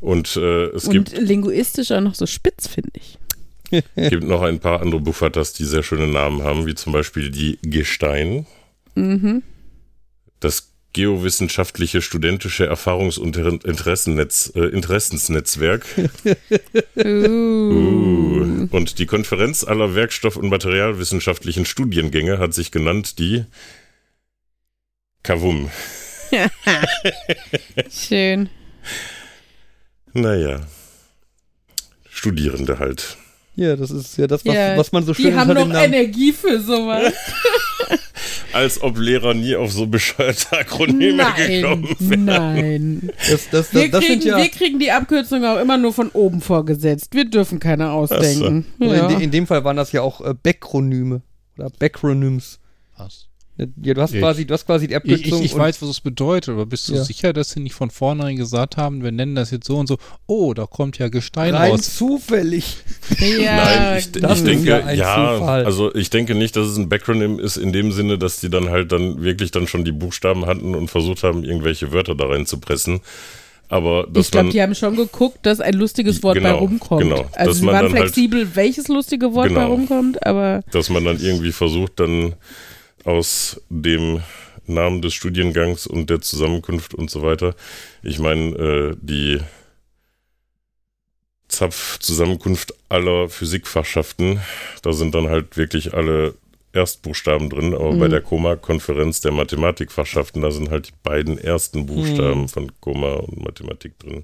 Und äh, es und gibt. linguistisch auch noch so spitz, finde ich. Es gibt noch ein paar andere Buffatas, die sehr schöne Namen haben, wie zum Beispiel die Gestein. Mhm. Das Geowissenschaftliche Studentische Erfahrungs- und Interessennetz, äh, Interessensnetzwerk. uh. Uh. Und die Konferenz aller Werkstoff- und Materialwissenschaftlichen Studiengänge hat sich genannt die Kavum. Schön. Naja. Studierende halt. Ja, das ist ja das, was, ja, was man so schön Die haben noch Energie für sowas. Als ob Lehrer nie auf so bescheuerte Akronyme nein, gekommen wären. Nein. Das, das, das, wir, kriegen, ja wir kriegen die Abkürzung auch immer nur von oben vorgesetzt. Wir dürfen keine ausdenken. So. Ja. In, in, dem Fall waren das ja auch äh, Backronyme oder Backronyms. Was? Ja, du hast ich, quasi, du hast quasi die Abkürzung. Ich, ich, ich weiß, was es bedeutet, aber bist du ja. sicher, dass sie nicht von vornherein gesagt haben, wir nennen das jetzt so und so, oh, da kommt ja Gestein Rein raus. zufällig. Ja, Nein, ich, ich denke, ja, Zufall. also ich denke nicht, dass es ein Backronym ist in dem Sinne, dass die dann halt dann wirklich dann schon die Buchstaben hatten und versucht haben, irgendwelche Wörter da reinzupressen. Aber ich glaube, die haben schon geguckt, dass ein lustiges Wort genau, bei rumkommt. Genau, also sie waren halt flexibel, halt, welches lustige Wort genau, bei rumkommt, aber. Dass man dann irgendwie versucht, dann aus dem Namen des Studiengangs und der Zusammenkunft und so weiter. Ich meine, äh, die Zapf-Zusammenkunft aller Physikfachschaften, da sind dann halt wirklich alle Erstbuchstaben drin, aber mhm. bei der Koma-Konferenz der Mathematikfachschaften, da sind halt die beiden ersten Buchstaben mhm. von Koma und Mathematik drin.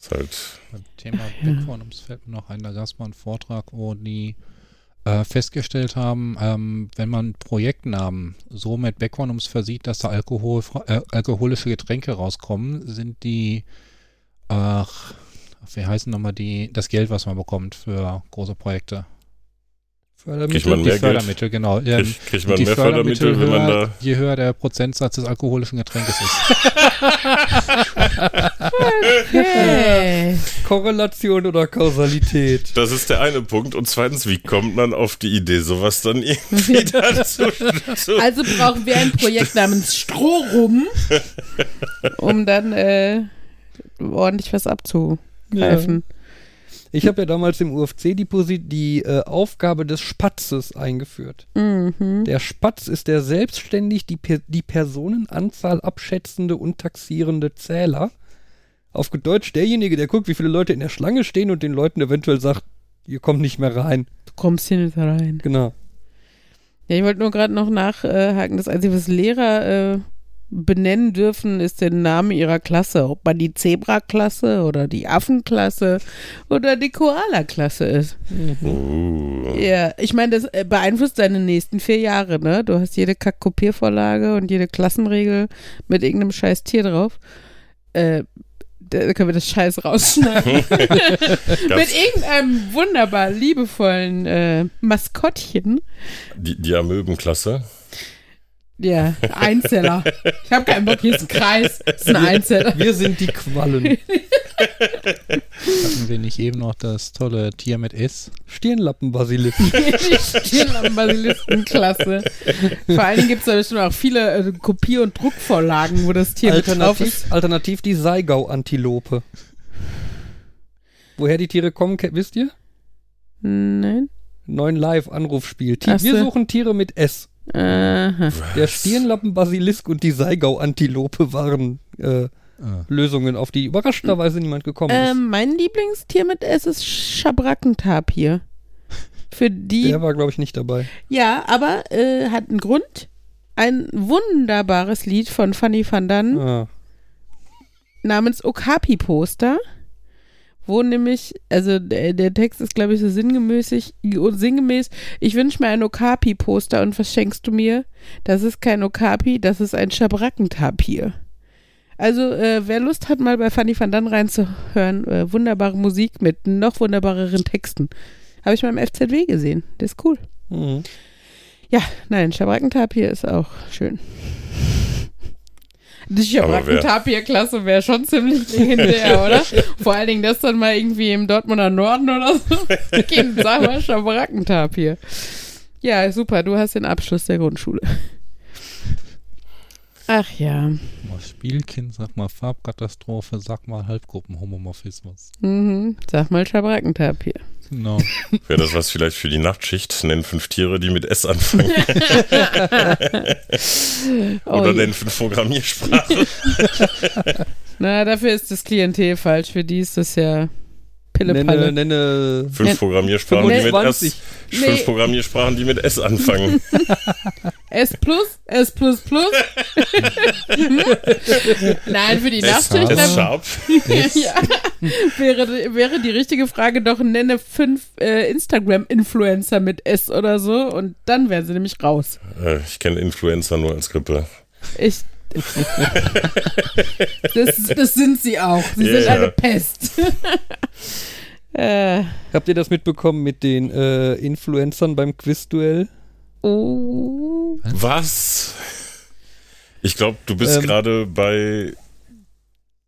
Ist halt. Beim Thema Background fällt mir noch ein, da gab es mal einen Vortrag, wo die äh, festgestellt haben, ähm, wenn man Projektnamen so mit Backgrounds versieht, dass da Alkohol, äh, alkoholische Getränke rauskommen, sind die, ach, wie heißen nochmal die, das Geld, was man bekommt für große Projekte? Fördermittel. man mehr die Fördermittel, Geld? genau. Ja, kriegt, kriegt man mehr Fördermittel, wenn man da. Je höher der Prozentsatz des alkoholischen Getränkes ist. okay. Korrelation oder Kausalität? Das ist der eine Punkt. Und zweitens, wie kommt man auf die Idee, sowas dann irgendwie dazu zu Also brauchen wir ein Projekt namens Strohrum, um dann äh, ordentlich was abzugreifen. Ja. Ich habe ja damals im UFC die, die äh, Aufgabe des Spatzes eingeführt. Mhm. Der Spatz ist der selbstständig die, die Personenanzahl abschätzende und taxierende Zähler. Auf Deutsch derjenige, der guckt, wie viele Leute in der Schlange stehen und den Leuten eventuell sagt, ihr kommt nicht mehr rein. Du kommst hier nicht rein. Genau. Ja, ich wollte nur gerade noch nachhaken. Das Einzige, was Lehrer äh, benennen dürfen, ist der Name ihrer Klasse. Ob man die Zebra-Klasse oder die Affenklasse oder die Koala-Klasse ist. Mhm. Ja, ich meine, das äh, beeinflusst deine nächsten vier Jahre, ne? Du hast jede Kack-Kopiervorlage und jede Klassenregel mit irgendeinem scheiß Tier drauf. Äh, Da können wir das Scheiß rausschneiden. Mit irgendeinem wunderbar liebevollen äh, Maskottchen. die, die Amöbenklasse. Ja, Einzeller. Ich habe keinen Bock, hier ist ein Kreis. Das ist ein Einzeller. Wir sind die Quallen. Hatten wir nicht eben noch das tolle Tier mit S? Stirnlappenbasilisk. Die Stirnlampenbasiliskenklasse. Vor allen Dingen gibt es da bestimmt auch viele äh, Kopier- und Druckvorlagen, wo das Tier mit drauf ist. Alternativ, alternativ die Seigau-Antilope. Woher die Tiere kommen, wisst ihr? Nein. Neuen Live-Anrufspiel. Wir suchen Tiere mit S. Aha. Der Stirnlappenbasilisk und die Seigau-Antilope waren äh, Ah. Lösungen, auf die überraschenderweise niemand gekommen Ähm, mein Lieblingstier mit S ist Schabrackentapir. Für ist. die. Der war, glaube ich, nicht dabei. Ja, aber äh, hat einen Grund. Ein wunderbares Lied von Fanny van Dan Ah. namens Okapi-Poster. Wo nämlich, also der, der Text ist, glaube ich, so sinngemäßig, sinngemäß, ich wünsche mir ein Okapi-Poster und was schenkst du mir? Das ist kein Okapi, das ist ein Schabrackentapir. Also, äh, wer Lust hat, mal bei Fanny van Dan reinzuhören, äh, wunderbare Musik mit noch wunderbareren Texten. Habe ich mal im FZW gesehen. Das ist cool. Mhm. Ja, nein, Schabrackentapir ist auch schön. Die Schabrackentapir-Klasse wäre schon ziemlich legendär, oder? Vor allen Dingen das dann mal irgendwie im Dortmunder Norden oder so. Kind, sag mal Schabrackentapir. Ja, super, du hast den Abschluss der Grundschule. Ach ja. Mal Spielkind, sag mal Farbkatastrophe, sag mal Halbgruppenhomomorphismus. Mhm. Sag mal Schabrackentapir. Genau. Wäre das was vielleicht für die Nachtschicht? Nennen fünf Tiere, die mit S anfangen. Oh Oder je. nennen fünf Programmiersprachen. Na, dafür ist das Klientel falsch. Für die ist das ja Pille-Palle. Nenne, nenne Fünf Nenn- Programmiersprachen, die mit S. 25. Nee. Fünf Programmiersprachen, die mit S anfangen. S plus, S plus plus. Nein, für die S, Nachtschicht S dann sharp. ja, wäre, wäre die richtige Frage doch, nenne fünf äh, Instagram-Influencer mit S oder so und dann wären sie nämlich raus. Äh, Ich kenne Influencer nur als Grippe. Ich. das, das sind sie auch. Sie Ja, sind eine Pest. äh, Habt ihr das mitbekommen mit den äh, Influencern beim Quizduell? Oh. Was? Ich glaube, du bist Ähm. gerade bei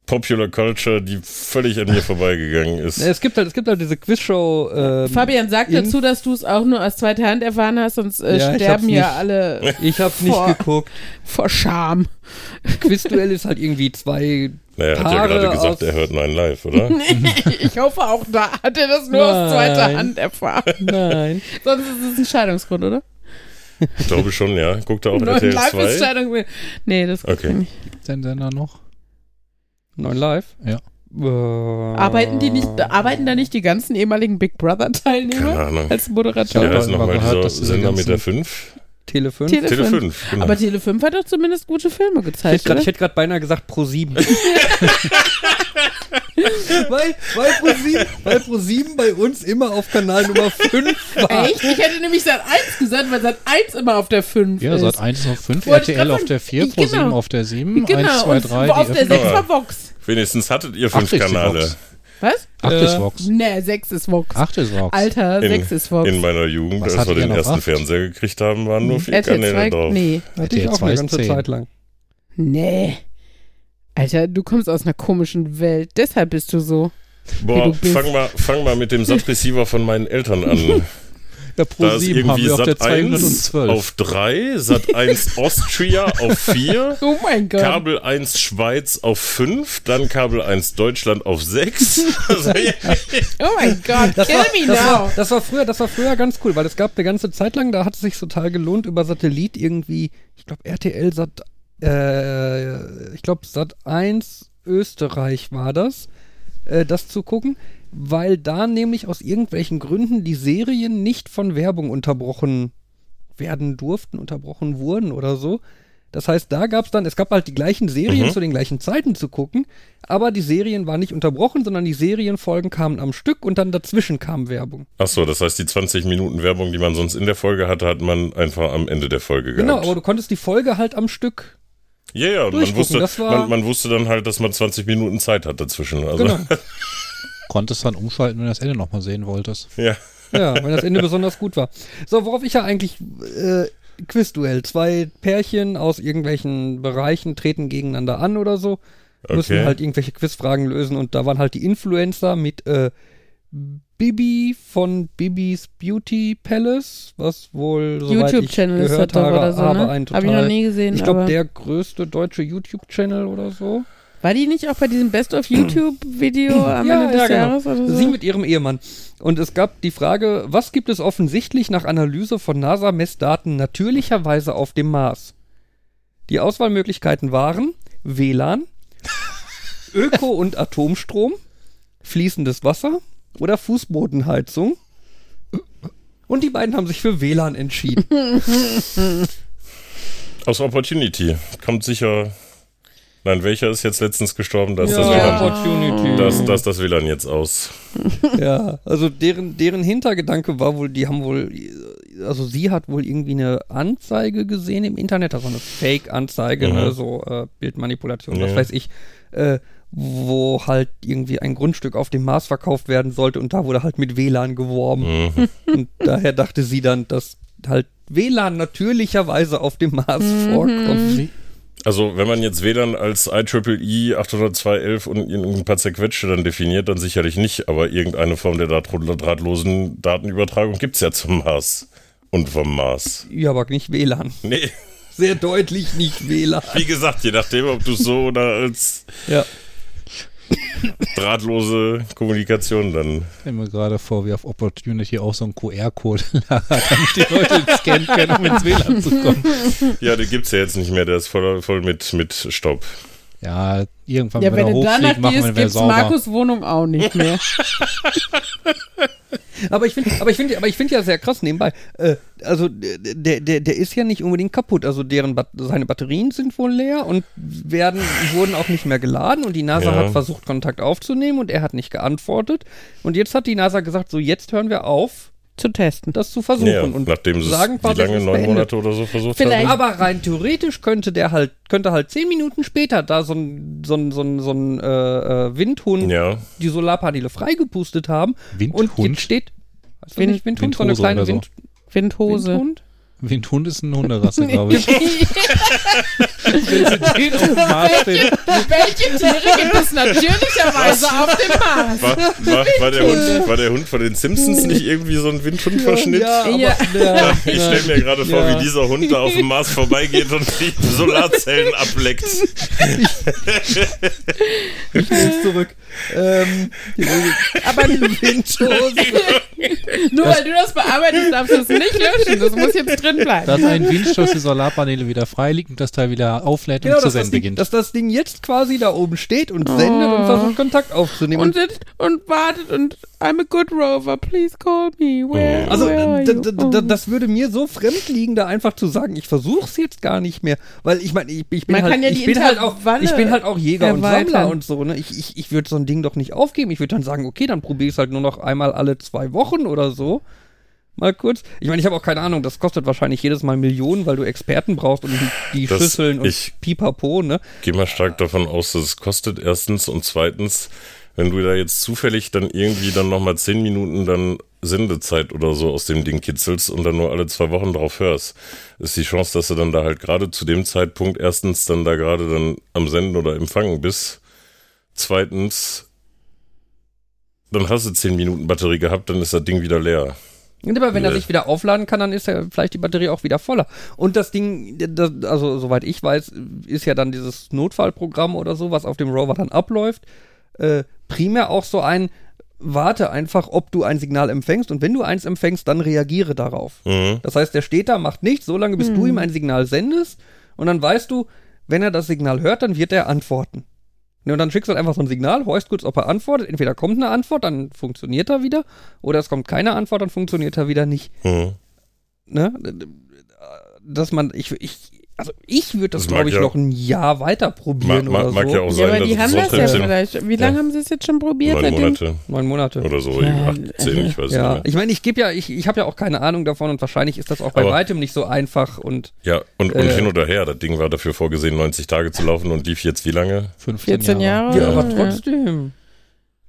Popular Culture, die völlig an mir vorbeigegangen ist. Es gibt halt, es gibt halt diese Quizshow. Ähm, Fabian, sag dazu, dass du es auch nur aus zweiter Hand erfahren hast, sonst äh, Ja, sterben ja nicht. alle Ich hab's nicht Vor- geguckt. vor Scham. Quizduell ist halt irgendwie zwei. naja, er hat ja gerade gesagt, aus- er hört Nein Live, oder? ich hoffe auch, da hat er das nur aus Nein. zweiter Hand erfahren. Nein. Sonst ist es ein Scheidungsgrund, oder? Ich glaube schon, ja. Guckt er auch Neun RTL Live ist 2? Scheidung. Nee, das Okay. nicht. Gibt's den Sender noch? Neun Live? Ja. Äh, Arbeiten die nicht, arbeiten da nicht die ganzen ehemaligen Big Brother Teilnehmer als Ja, Moderator? Wie aber heißt immer nochmal gehört, diese Sender mit der ganzen- 5? Tele 5? Tele- Tele Tele 5, genau. Aber Tele 5 hat doch zumindest gute Filme gezeigt, ich hätte gerade beinahe gesagt Pro 7. weil, weil, Pro 7 weil Pro 7 bei uns immer auf Kanal Nummer 5 war. Echt? Ich hätte nämlich Sat 1 gesagt, weil Sat 1 immer auf der 5 Ja, ist. seit 1 auf 5, Wollte RTL auf der 4, sagen. Pro 7 Genau. auf der 7, Genau, 1, 2, und 3, auf die der 6 öffentliche. war Vox. Wenigstens hattet ihr fünf Acht ist die Kanäle. Vox. Was? 8 Äh, ist Vox. Nee, 6 ist Vox. 8 ist Vox. Alter, In- 6 ist Vox. In meiner Jugend, Was als wir den ersten acht? Fernseher gekriegt haben, waren nur vier RTL Kanäle 2, drauf. nee. Hatte ich auch 2 eine ganze 10. Zeit lang. Nee. Alter, du kommst aus einer komischen Welt. Deshalb bist du so. Boah, du bist. fang mal, fang mal mit dem Sat-Receiver von meinen Eltern an. Ja, Pro Da ist 7 haben irgendwie wir auf der Sat 1 212. auf 3, Sat 1 Austria auf 4, Oh mein Gott. Kabel 1 Schweiz auf 5, dann Kabel 1 Deutschland auf 6. Also, Oh mein Gott. Das Kill war, me das, now. war, das, war früher, das war früher ganz cool, weil es gab eine ganze Zeit lang, da hat es sich total gelohnt, über Satellit irgendwie, ich glaube RTL Sat, äh, ich glaube Sat 1 Österreich war das, äh, das zu gucken, weil da nämlich aus irgendwelchen Gründen die Serien nicht von Werbung unterbrochen werden durften, unterbrochen wurden oder so. Das heißt, da gab es dann, es gab halt die gleichen Serien Mhm. zu den gleichen Zeiten zu gucken, aber die Serien waren nicht unterbrochen, sondern die Serienfolgen kamen am Stück und dann dazwischen kam Werbung. Achso, das heißt, die 20 Minuten Werbung, die man sonst in der Folge hatte, hat man einfach am Ende der Folge Genau, gehabt. aber du konntest die Folge halt am Stück. Ja, ja, und man wusste, man, man wusste dann halt, dass man 20 Minuten Zeit hat dazwischen. Also, Genau. Konntest dann umschalten, wenn du das Ende nochmal sehen wolltest. ja. Ja, wenn das Ende besonders gut war. So, worauf ich ja eigentlich äh, Quizduell. Zwei Pärchen aus irgendwelchen Bereichen treten gegeneinander an oder so. Müssen Okay. halt irgendwelche Quizfragen lösen und da waren halt die Influencer mit äh, Bibi von Bibis Beauty Palace, was wohl ich YouTube-Channel ist das doch habe, oder so, habe ne? ein Hab ich noch total- nie gesehen. Ich glaube, der größte deutsche YouTube-Channel oder so. War die nicht auch bei diesem Best of YouTube-Video am Ja, Ende des ja, genau. Jahres oder so? Sie mit ihrem Ehemann. Und es gab die Frage, was gibt es offensichtlich nach Analyse von NASA-Messdaten natürlicherweise auf dem Mars? Die Auswahlmöglichkeiten waren WLAN, Öko- und Atomstrom, fließendes Wasser oder Fußbodenheizung. Und die beiden haben sich für WLAN entschieden. Aus Opportunity. Kommt sicher. Nein, welcher ist jetzt letztens gestorben? Da ist das, ja, WLAN, Opportunity. das, das, das WLAN jetzt aus. Ja, also deren, deren Hintergedanke war wohl, die haben wohl, also sie hat wohl irgendwie eine Anzeige gesehen im Internet, also eine Fake-Anzeige, Mhm. ne, so äh, Bildmanipulation, was Ja. weiß ich, äh, wo halt irgendwie ein Grundstück auf dem Mars verkauft werden sollte und da wurde halt mit WLAN geworben. Mhm. Und daher dachte sie dann, dass halt WLAN natürlicherweise auf dem Mars vorkommt. Also, wenn man jetzt WLAN als IEEE 802.11 und ein paar zerquetschte dann definiert, dann sicherlich nicht, aber irgendeine Form der draht drahtlosen Datenübertragung gibt's ja zum Mars und vom Mars. Ja, aber nicht WLAN. Nee, Sehr deutlich nicht WLAN. wie gesagt, je nachdem, ob du es so oder als Ja. drahtlose Kommunikation dann. Ich stelle mir gerade vor, wie auf Opportunity auch so ein QR-Code lag, damit die Leute scannen können, um ins WLAN zu kommen. Ja, den gibt's ja jetzt nicht mehr, der ist voll, voll mit, mit Staub. Ja, irgendwann, ja, wenn wenn du danach hochfliegt, machen wir gehst, gibt's sauber. Markus Wohnung auch nicht mehr. Aber ich finde, aber ich finde, aber ich finde ja sehr krass nebenbei. Äh, also der, der, der ist ja nicht unbedingt kaputt. Also deren Bat seine Batterien sind wohl leer und werden wurden auch nicht mehr geladen und die NASA Ja. hat versucht Kontakt aufzunehmen und er hat nicht geantwortet. Und jetzt hat die NASA gesagt, so jetzt hören wir auf, zu testen. das zu versuchen Ja, und nachdem sie sagen wie lange, neun. Monate oder so versucht Vielleicht- haben. Aber rein theoretisch könnte der halt, könnte halt zehn Minuten später da so ein, so ein, so ein, so ein äh, äh, Windhund Ja, die Solarpaneele freigepustet haben. Und Windhund? jetzt steht, weißt du Wind- nicht, Windhund, so eine Windhose kleine so. Wind, Windhose. Windhund? Windhund ist eine Hunderasse, glaube ich. Wenn sie den auf dem Mars stehen. Welche Tiere gibt es natürlicherweise auf dem Mars? war, war, war, der Hund, war der Hund von den Simpsons nicht irgendwie so ein Windhundverschnitt? Ja, Ja. ja. Ich stelle mir gerade vor, Ja. wie dieser Hund da auf dem Mars vorbeigeht und die Solarzellen ableckt. Ich nehm's zurück. Ähm, Aber Windhose. nur weil du das bearbeitest, darfst du es nicht löschen. Das muss jetzt drin bleiben. Dass ein Windstoß die Solarpaneele wieder frei liegt und das Teil wieder auflädt Genau, und zu senden beginnt. dass das Ding jetzt quasi da oben steht und sendet und versucht Kontakt aufzunehmen. und, sitzt und wartet und I'm a good rover, please call me. Where, also where d- das würde mir so fremd liegen, da einfach zu sagen, ich versuch's jetzt gar nicht mehr, weil ich meine, ich, ich bin Man halt, ja ich bin halt auch, ich bin halt auch Jäger und. Sammler und so, ne? Ich, ich, ich würde so ein Ding doch nicht aufgeben. Ich würde dann sagen, okay, dann probiere ich es halt nur noch einmal alle zwei Wochen oder so. Mal kurz. Ich meine, ich habe auch keine Ahnung, das kostet wahrscheinlich jedes Mal Millionen, weil du Experten brauchst und die, Das- Schüsseln und ich- Pipapo, ne? Gehe mal stark davon aus, dass es kostet erstens und zweitens, wenn du da jetzt zufällig dann irgendwie dann nochmal zehn Minuten dann Sendezeit oder so aus dem Ding kitzelst und dann nur alle zwei Wochen drauf hörst, ist die Chance, dass du dann da halt gerade zu dem Zeitpunkt erstens dann da gerade dann am Senden oder Empfangen bist. Zweitens, dann hast du zehn Minuten Batterie gehabt, dann ist das Ding wieder leer. Und aber wenn er Nee. sich wieder aufladen kann, dann ist ja vielleicht die Batterie auch wieder voller. Und das Ding, das, also soweit ich weiß, ist ja dann dieses Notfallprogramm oder so, was auf dem Rover dann abläuft, äh, primär auch so ein, warte einfach, ob du ein Signal empfängst und wenn du eins empfängst, dann reagiere darauf. Mhm. Das heißt, der steht da, macht nichts, solange bis du ihm ein Signal sendest und dann weißt du, wenn er das Signal hört, dann wird er antworten. Ne, und dann schickst du halt einfach so ein Signal, horchst kurz, ob er antwortet. Entweder kommt eine Antwort, dann funktioniert er wieder, oder es kommt keine Antwort, dann funktioniert er wieder nicht. Mhm. Ne? Dass man, ich, ich, also ich würde das, Das glaube ich, ja- noch ein Jahr weiter probieren Mag, oder mag, mag so. ja auch Ja, sein, aber dass die haben so das ja vielleicht. Wie lange haben sie es jetzt schon probiert? neun? Monate Neun Monate. oder so, Ja, acht, zehn, ich weiß Ja, nicht ich meine, ich gebe ja, ich, ich habe ja auch keine Ahnung davon und wahrscheinlich ist das auch bei Aber- weitem nicht so einfach und mehr. Ja, und, und Äh. hin oder her, das Ding war dafür vorgesehen, 90 Tage zu laufen und lief jetzt wie lange? 15 14 Jahre. ja, Ja. aber trotzdem.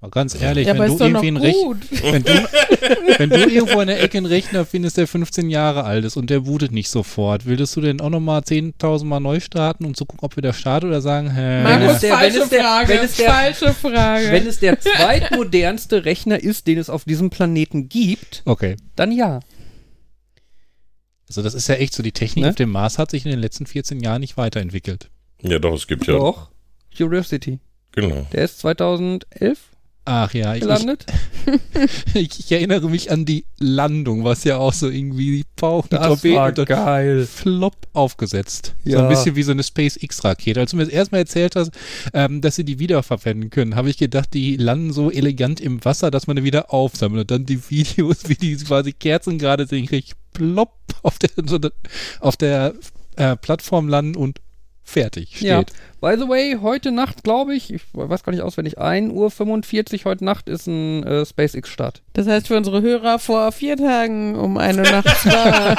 Mal ganz ehrlich, Ja, wenn du irgendwie einen wenn du, wenn du irgendwo in der Ecke einen Rechner findest, der 15 Jahre alt ist und der bootet nicht sofort, willst du den auch nochmal 10.000 Mal neu starten, um zu gucken, ob wieder startet oder sagen, hä, Markus, der- falsche es der- Frage. wenn es der- falsche Frage. Wenn es der zweitmodernste Rechner ist, den es auf diesem Planeten gibt, okay. dann ja. Also das ist ja echt so, die Technik Ne? auf dem Mars hat sich in den letzten 14 Jahren nicht weiterentwickelt. Ja, doch, es gibt ja, Doch. Curiosity. genau. Der ist 2011 Ach ja, ich, gelandet. ich, ich erinnere mich an die Landung, was ja auch so irgendwie Pauken, Torpeden und dann geil. flop aufgesetzt. So Ja. ein bisschen wie so eine SpaceX-Rakete. Als du mir das erstmal erzählt hast, ähm, dass sie die wiederverwenden können, habe ich gedacht, die landen so elegant im Wasser, dass man die wieder aufsammelt. Und dann die Videos, wie die quasi Kerzen gerade sind, richtig plopp auf der, so der- auf der äh, Plattform landen und fertig steht. Ja. By the way, heute Nacht, glaube ich, ich weiß gar nicht auswendig, 1.45 Uhr heute Nacht ist ein äh, SpaceX-Start. Das heißt für unsere Hörer vor vier Tagen um eine Nacht war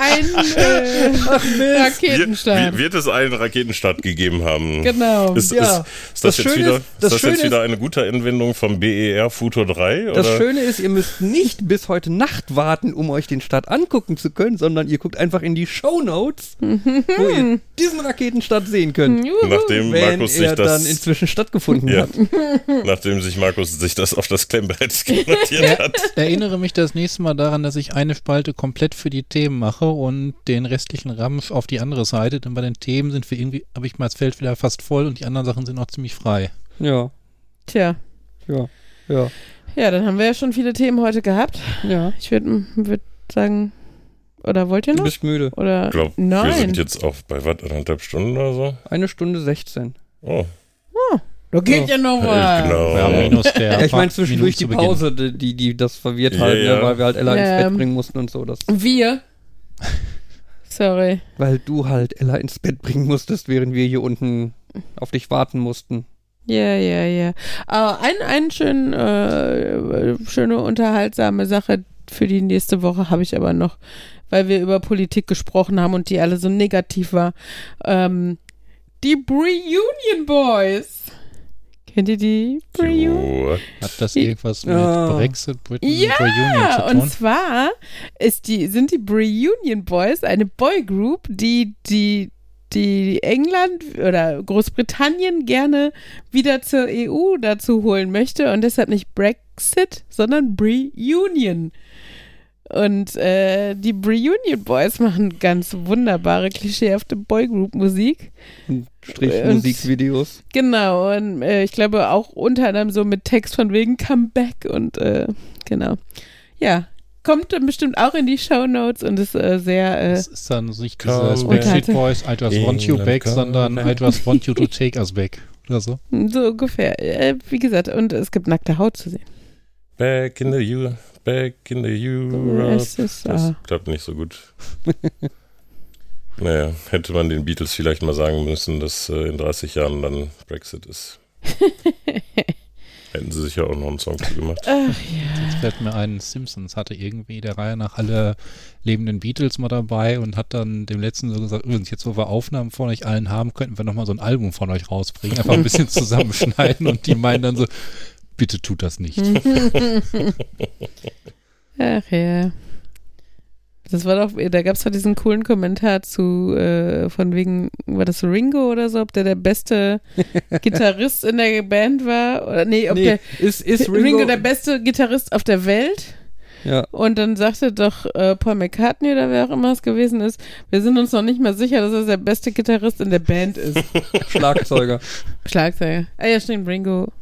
ein äh, Raketenstart. wird, wird es einen Raketenstart gegeben haben? genau. Ist, Ja. ist, ist das, Das jetzt Schöne wieder, ist- das das jetzt wieder eine gute Anwendung vom BER Futur 3? Das oder? Schöne ist, ihr müsst nicht bis heute Nacht warten, um euch den Start angucken zu können, sondern ihr guckt einfach in die Shownotes, wo ihr diesen Raketenstart sehen könnt. Juhu. Nachdem Wenn Markus er sich dann das, inzwischen stattgefunden Ja. hat. nachdem sich Markus sich das auf das Klemmbrett notiert hat. Erinnere mich das nächste Mal daran, dass ich eine Spalte komplett für die Themen mache und den restlichen Ramsch auf die andere Seite. Denn bei den Themen sind wir irgendwie, habe ich mal das Feld wieder fast voll und die anderen Sachen sind noch ziemlich frei. Ja, Tja. ja, ja, Ja, dann haben wir ja schon viele Themen heute gehabt. ja. Ich würde würd sagen, oder wollt ihr Du noch? bist müde. Oder Ich glaube, wir sind jetzt auf bei was, anderthalb Stunden oder so? Eine Stunde 16. Oh, da geht ja noch was. genau. Ja, minus der Ja, ich meine zwischendurch die. Pause, die, die das verwirrt Ja, halt, ja. Ne, weil wir halt Ella ins Ähm. Bett bringen mussten und so. Das, Wir. Sorry. weil du halt Ella ins Bett bringen musstest, während wir hier unten auf dich warten mussten. Ja, ja, ja. Aber ein, ein schön, äh, schöne, unterhaltsame Sache für die nächste Woche habe ich aber noch, weil wir über Politik gesprochen haben und die alle so negativ war. Ähm, die Reunion Boys. Kennt ihr die Reunion? Hat das irgendwas mit Ja. Brexit, Britain, Ja, Reunion zu und tun? zwar ist die, sind die Reunion Boys eine Boygroup, die, die, die England oder Großbritannien gerne wieder zur EU dazu holen möchte und deshalb nicht Brexit, sondern Reunion. Und äh, die Reunion Boys machen ganz wunderbare, klischeehafte Boygroup-Musik. Strich Und- Musikvideos. Genau, und äh, ich glaube auch unter anderem so mit Text von wegen Come Back und äh, genau. Ja, kommt bestimmt auch in die Show Notes und ist äh, sehr äh, Das ist dann nicht dieses back. Backstreet Boys, I just want you back, sondern. I just want you to take us back. Oder so. so ungefähr. Äh, wie gesagt, und es gibt nackte Haut zu sehen. Back in the U, back in the Europe. Es ist, Das klappt nicht so gut. naja, hätte man den Beatles vielleicht mal sagen müssen, dass äh, in 30 Jahren dann Brexit ist. Hätten sie sicher auch noch einen Song zu gemacht. ach Jetzt fällt mir ein, Simpsons hatte irgendwie der Reihe nach alle lebenden Beatles mal dabei und hat dann dem letzten so gesagt, übrigens, jetzt wo wir Aufnahmen von euch allen haben, könnten wir nochmal so ein Album von euch rausbringen. Einfach ein bisschen zusammenschneiden und die meinen dann so, bitte tut das nicht. Ach ja. Das war doch, da gab es doch diesen coolen Kommentar zu, äh, von wegen, war das Ringo oder so, ob der der beste Gitarrist in der Band war? Oder nee, ob Nee, der ist, ist Ringo, Ringo, der beste Gitarrist auf der Welt? Ja, Und dann sagte doch äh, Paul McCartney oder wer auch immer es gewesen ist, wir sind uns noch nicht mal sicher, dass er der beste Gitarrist in der Band ist. Schlagzeuger. Schlagzeuger. Ah ja, stimmt, Ringo.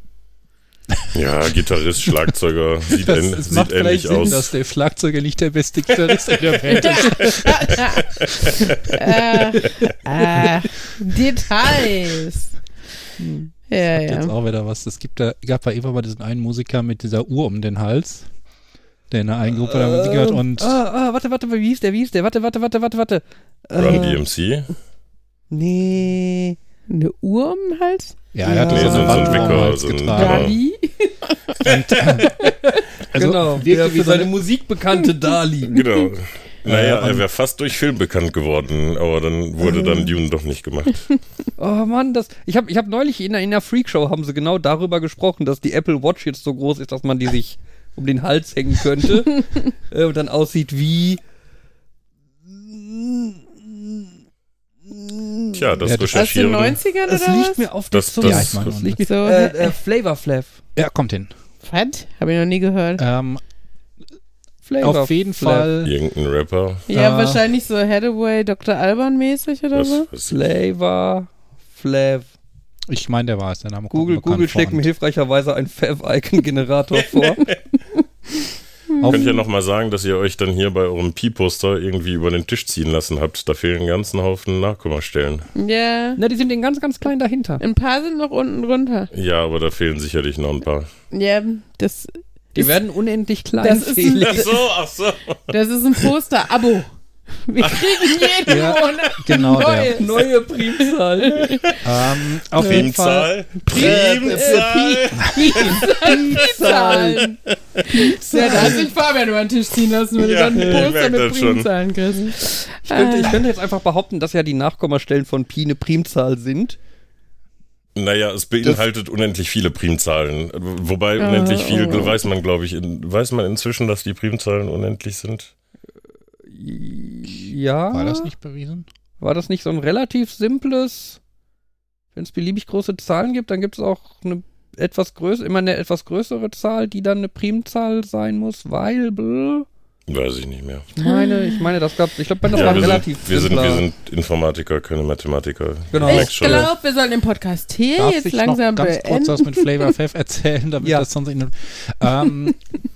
Ja, Gitarrist, Schlagzeuger, sieht, Das, es sieht ähnlich Sinn, aus. dass der Schlagzeuger nicht der beste Gitarrist in der Band ist. äh, äh, Details. Ja, Hat jetzt ja. auch wieder was. Es gibt da, gab da immer mal diesen einen Musiker mit dieser Uhr um den Hals. der in einer eigenen Gruppe da Musik hört und Ah, ah, warte, warte, wie hieß der, wie hieß der? Warte, warte, warte, warte, warte. Run Äh, DMC. nee. Eine Uhr um den Hals? Ja, er hat Nee, so so- eine so damals so ein- getragen. Ja. Dali? Also genau, der wie für so seine eine- Musik bekannte Dali. Genau. Naja, und- er wäre fast durch Film bekannt geworden, aber dann wurde dann Dune doch nicht gemacht. Oh Mann, das. Ich habe ich hab neulich in, einer- in einer Freakshow haben sie genau darüber gesprochen, dass die Apple Watch jetzt so groß ist, dass man die sich um den Hals hängen könnte äh, und dann aussieht wie. Tja, das Ja, das- Aus den Recherchieren. 90ern Das oder liegt was? mir auf der Das- Zunge. das- Ja, ich meine liegt mir, So, äh, äh, Flavor Flav. Ja, kommt hin. Was? Habe ich noch nie gehört. Ähm, Flavor auf jeden Flav. Fall. Irgendein Rapper. Ja, Ah. wahrscheinlich so Hathaway, Dr. Alban mäßig oder Was, so. was, Flavor Flav. Ich meine, der war es. Der Name Google, Google schlägt mir hilfreicherweise einen Fav-Icon-Generator vor. Auf- könnt ihr noch mal sagen, dass ihr euch dann hier bei eurem Pi-Poster irgendwie über den Tisch ziehen lassen habt? Da fehlen einen ganzen Haufen Nachkommastellen. Ja. Na, die sind den ganz, ganz klein dahinter. Ein paar sind noch unten drunter. Ja, aber da fehlen sicherlich noch ein paar. Ja, das, Die ist, werden unendlich klein. das ist ein- Felix. so, ach so. das ist ein Poster-Abo. Wir kriegen jeden Ja, Monat genau der. neues. Neue Primzahl. Ähm, auf jeden Fall. Primzahl. Primzahl. Primzahlen. Ja, da hat sich Fabian über den Tisch ziehen lassen, wenn Ja, du dann ein ich Poster mit das. Primzahlen kriegst. Ich könnte, ich könnte jetzt einfach behaupten, dass ja die Nachkommastellen von Pi eine Primzahl sind. Naja, es beinhaltet unendlich viele Primzahlen. Wobei unendlich viel oh. weiß man, glaube ich. In, weiß man inzwischen, dass die Primzahlen unendlich sind? Ja. War das nicht bewiesen? War das nicht so ein relativ simples, wenn es beliebig große Zahlen gibt, dann gibt es auch eine etwas größere, immer eine etwas größere Zahl, die dann eine Primzahl sein muss, weil, bläh. Weiß ich nicht mehr. ich meine, ich meine, das gab, ich glaube, das Ja, war wir, relativ sind, wir, sind, wir sind Informatiker, keine Mathematiker. Genau. Ich glaube, wir sollen den Podcast hier Darf jetzt ich langsam noch ganz kurz was beenden. mit Flavor Flav erzählen, damit Ja. das sonst in, ähm,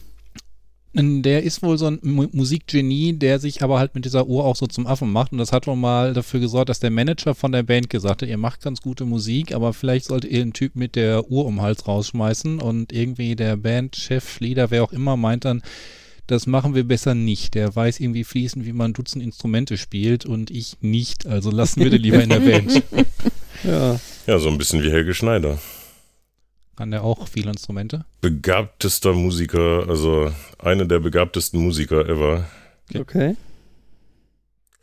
der ist wohl so ein Mu Musikgenie, der sich aber halt mit dieser Uhr auch so zum Affen macht und das hat wohl mal dafür gesorgt, dass der Manager von der Band gesagt hat, ihr macht ganz gute Musik, aber vielleicht solltet ihr einen Typ mit der Uhr um den Hals rausschmeißen und irgendwie der Bandchef, Leader, wer auch immer, meint dann, das machen wir besser nicht. Der weiß irgendwie fließend, wie man Dutzend Instrumente spielt und ich nicht. Also lassen wir den lieber in der Band. Ja. Ja, so ein bisschen wie Helge Schneider. Kann der auch viele Instrumente? Begabtester Musiker, also einer der begabtesten Musiker ever. Okay.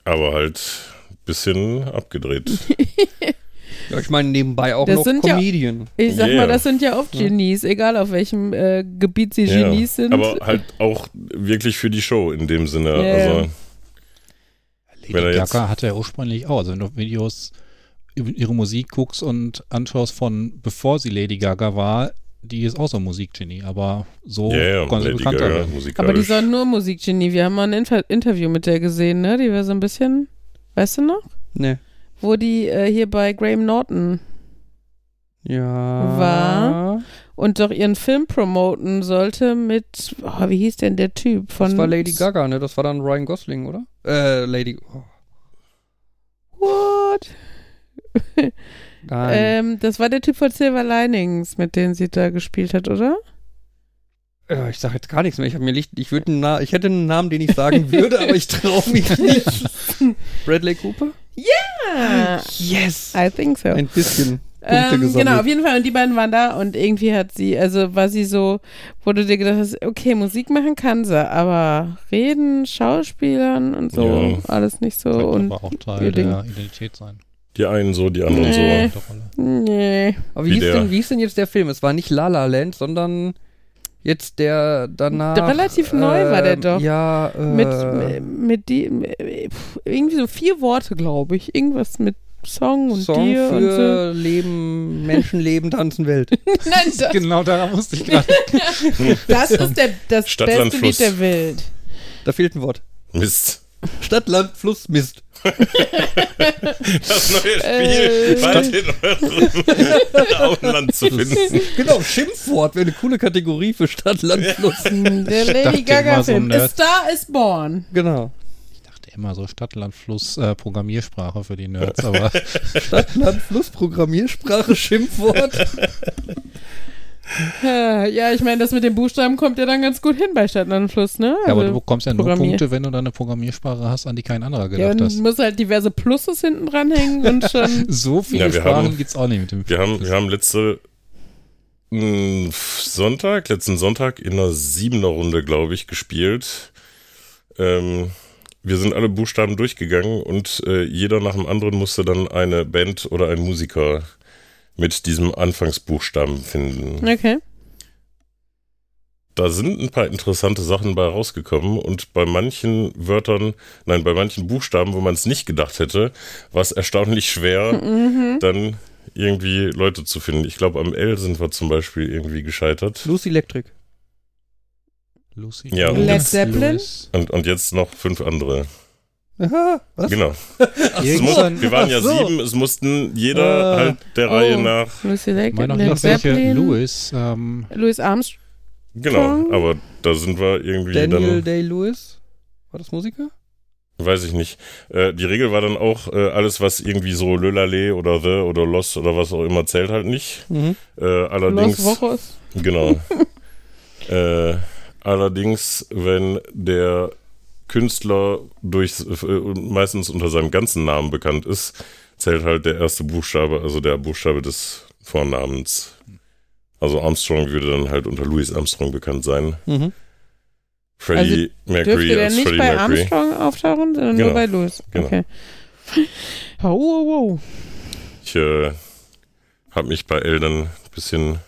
Aber halt ein bisschen abgedreht. Ja, ich meine, nebenbei auch Das noch sind ja- Comedian. Ich sag Yeah. mal, das sind ja oft Genies, egal auf welchem äh, Gebiet sie Ja, Genies sind. Aber halt auch wirklich für die Show in dem Sinne. Ja, Also, Lady er Gaga hatte ja ursprünglich auch, also wenn du Videos ihre Musik guckst und anschaust von bevor sie Lady Gaga war, die ist auch so ein Musikgenie, aber so konnte sie Gaga, werden. musikalisch. Aber die sind nur Musikgenie. Wir haben mal ein Inter Interview mit der gesehen, ne? Die war so ein bisschen, weißt du noch? Ne. Wo die äh, hier bei Graham Norton Ja. War? und doch ihren Film promoten sollte mit, oh, wie hieß denn der Typ von. Das war Lady Gaga, ne? Das war dann Ryan Gosling, oder? Äh, Lady. Oh, What? nein. Ähm, das war der Typ von Silver Linings, mit dem sie da gespielt hat, oder? Ja, ich sag jetzt gar nichts mehr. Ich habe mir Licht, ich würde einen ich hätte einen Namen, den ich sagen würde, aber ich traue mich nicht. Bradley Cooper? Ah, Yes. I think so. Ein bisschen Ähm, genau, auf jeden Fall. Und die beiden waren da und irgendwie hat sie, also war sie so, wo du dir gedacht hast, okay, Musik machen kann sie, aber reden, Schauspielern und so, Ja. alles nicht so. Und aber auch Teil Ding. der Identität sein. Die einen so, die anderen Nee. so. Nee. Aber wie Wie hieß, der- denn, wie hieß denn jetzt der Film? Es war nicht La La Land, sondern jetzt der danach. Der relativ neu war der ähm, doch. Ja, äh, Mit, mit die, irgendwie so vier Worte, glaube ich. Irgendwas mit Song und Song dir und so. für Leben, Menschenleben, Tanzen, Welt. Nein, das, Genau daran musste ich gerade. das ist der, das Stadt, Land, beste Lied Fluss. der Welt. Da fehlt ein Wort. Mist. Stadt, Land, Fluss, Mist. Das neue Äh, Spiel bald in eurem Auenland zu finden. Genau, Schimpfwort wäre eine coole Kategorie für Stadt, Land, Fluss. Der Lady Gaga-Film. so, A? Star is Born. Genau. Ich dachte immer so Stadt, Land, Fluss, äh, Programmiersprache für die Nerds, aber Stadt, Land, Fluss, Programmiersprache, Schimpfwort. Ja, ich meine, das mit den Buchstaben kommt ja dann ganz gut hin bei Stadt Fluss, ne? Ja, aber Also, du bekommst ja nur Punkte, wenn du dann eine Programmiersprache hast, an die kein anderer ja, gedacht dann hast. muss halt diverse Pluses hinten dranhängen und schon. So viele Ja, wir Sprachen haben- gibt's auch nicht mit dem Wir haben, wir haben letzte mh, Sonntag, letzten Sonntag in einer siebener Runde, glaube ich, gespielt. Ähm, wir sind alle Buchstaben durchgegangen und äh, jeder nach dem anderen musste dann eine Band oder einen Musiker mit diesem Anfangsbuchstaben finden. Okay. Da sind ein paar interessante Sachen bei rausgekommen und bei manchen Wörtern, nein, bei manchen Buchstaben, wo man es nicht gedacht hätte, war es erstaunlich schwer, Mhm. dann irgendwie Leute zu finden. Ich glaube, am L sind wir zum Beispiel irgendwie gescheitert. Lucy Electric. Lucy. Ja, Led Zeppelin? Und, und jetzt noch fünf andere. Aha, was? Genau. Es muss, wir waren ja so. sieben, es mussten jeder Ah. halt der Oh. Reihe nach. Lucy Lake, noch Led Zeppelin, Louis. Ähm, Louis Armstrong. Genau, aber da sind wir irgendwie Daniel dann, Day-Lewis. War das Musiker? weiß ich nicht. Äh, die Regel war dann auch, äh, alles, was irgendwie so Lölale oder The oder Los oder was auch immer zählt halt nicht. Mhm. Äh, allerdings. Los Wochos. Genau. äh, allerdings, wenn der Künstler durch, äh, meistens unter seinem ganzen Namen bekannt ist, zählt halt der erste Buchstabe, also der Buchstabe des Vornamens. Also Armstrong würde dann halt unter Louis Armstrong bekannt sein. Mhm. Freddie Mercury Dürfte als nicht Freddie bei Mercury. Armstrong auftauchen, sondern Genau. nur bei Louis. Genau. Okay. Oh, wow, wow. Ich äh, habe mich bei Eltern ein bisschen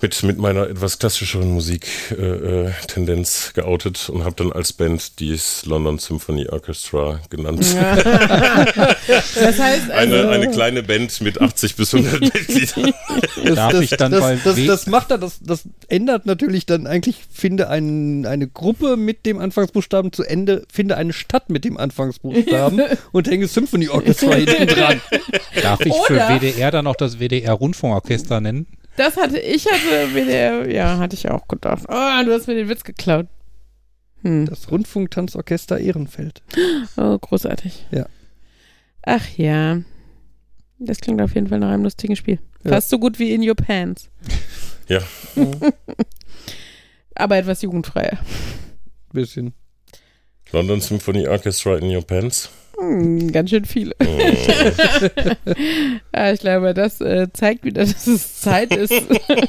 mit, mit meiner etwas klassischeren Musik-Tendenz äh, Tendenz geoutet und habe dann als Band dies London Symphony Orchestra genannt. Ja. das heißt also, Eine, eine kleine Band mit 80 bis 100 Mitgliedern. Das, Darf das, ich dann das, das, macht er, das, das ändert natürlich dann eigentlich, finde ein, eine Gruppe mit dem Anfangsbuchstaben zu Ende, finde eine Stadt mit dem Anfangsbuchstaben und hänge Symphony Orchestra hinten dran. darf ich für Oder- WDR dann noch das WDR-Rundfunkorchester nennen? Das hatte ich hatte WDR, ja, hatte ich auch gedacht. Oh, du hast mir den Witz geklaut. Hm. Das Rundfunktanzorchester Ehrenfeld. Oh, großartig. Ja. Ach ja. Das klingt auf jeden Fall nach einem lustigen Spiel. Ja. Fast so gut wie In Your Pants. Ja. Aber etwas jugendfreier. Bisschen. London Symphony Orchestra in Your Pants. Hm, ganz schön viele. Oh. Ah, ich glaube, das äh, zeigt wieder, dass es Zeit ist,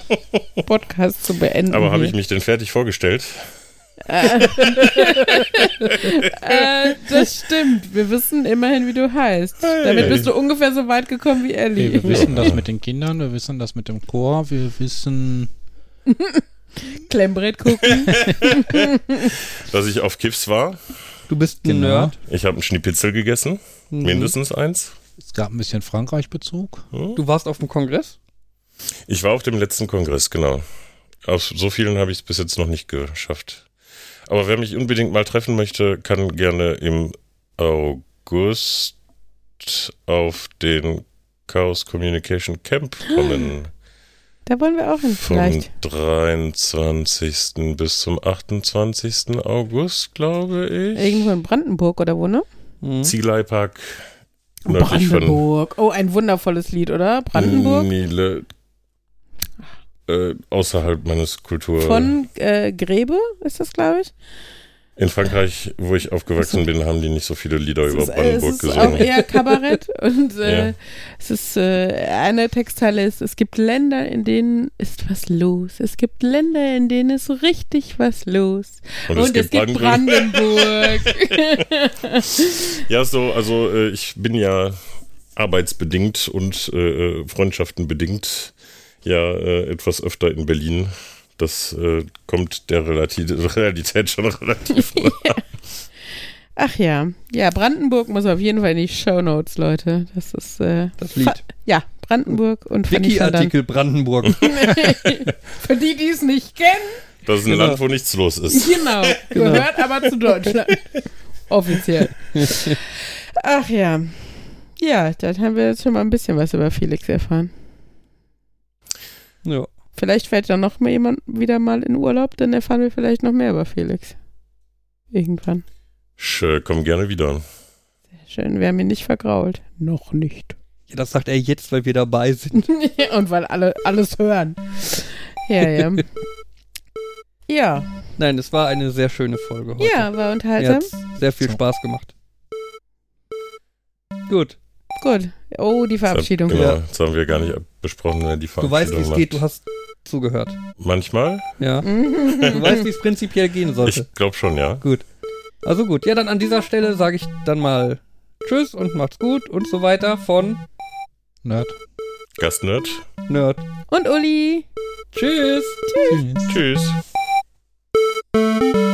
Podcast zu beenden. Aber habe ich mich denn fertig vorgestellt? Äh, äh, das stimmt. Wir wissen immerhin, wie du heißt. Damit bist du ungefähr so weit gekommen wie Ellie. wir wissen das mit den Kindern, wir wissen das mit dem Chor, wir wissen. Klemmbrett gucken. Dass ich auf Kiffs war. Du bist ein Genau. Nerd. Ich habe einen Schnipitzel gegessen. Mhm. Mindestens eins. Es gab ein bisschen Frankreich-Bezug. Hm? Du warst auf dem Kongress? Ich war auf dem letzten Kongress, genau. Aus so vielen habe ich es bis jetzt noch nicht geschafft. Aber wer mich unbedingt mal treffen möchte, kann gerne im August auf den Chaos Communication Camp kommen. Da wollen wir auch hin, Vom vielleicht. 23. bis zum 28. August, glaube ich. Irgendwo in Brandenburg oder wo, ne? Mhm. Ziegelei-Park. Brandenburg. Oh, ein wundervolles Lied, oder? Brandenburg. Nile, äh, außerhalb meines Kultur. Von äh, Grebe ist das, glaube ich. In Frankreich, wo ich aufgewachsen bin, haben die nicht so viele Lieder über es ist, äh, Brandenburg es ist auch gesungen. eher Kabarett und äh, Ja. es ist äh, eine Textteile ist, es gibt Länder, in denen ist was los. Es gibt Länder, in denen ist richtig was los. Und, Und, es gibt Brandenburg. Ja, so, also äh, ich bin ja arbeitsbedingt und äh, äh, freundschaftenbedingt ja äh, etwas öfter in Berlin. Das äh, kommt der Relati Realität schon relativ nah. Ach ja, ja, Brandenburg muss auf jeden Fall in die Shownotes, Leute. Das ist äh, Das Lied. ja Brandenburg und. Wiki-Artikel Brandenburg. Für die, die es nicht kennen, Das ist ein Genau. Land, wo nichts los ist. genau, gehört aber zu Deutschland. Offiziell. Ach ja. Ja, dann haben wir jetzt schon mal ein bisschen was über Felix erfahren. ja. Vielleicht fährt dann noch mal jemand wieder mal in Urlaub, dann erfahren wir vielleicht noch mehr über Felix. Irgendwann. Sch, äh, komm gerne wieder. Schön, wir haben ihn nicht vergrault. Noch nicht. Ja, das sagt er jetzt, weil wir dabei sind. Und weil alle alles hören. Ja, ja. Ja, Nein, es war eine sehr schöne Folge heute. ja, war unterhaltsam. sehr viel. Spaß gemacht. Gut. Gut. Oh, die Verabschiedung. Genau, Ja. das haben wir gar nicht besprochen, wer die Du weißt, wie es geht, du hast zugehört. Manchmal? Ja. Du weißt, wie es prinzipiell gehen sollte. Ich glaube schon, ja. Gut. Also gut, ja, dann an dieser Stelle sage ich dann mal Tschüss und macht's gut und so weiter von Nerd. Gastnerd. Nerd. Und Uli. Tschüss. Tschüss. Tschüss.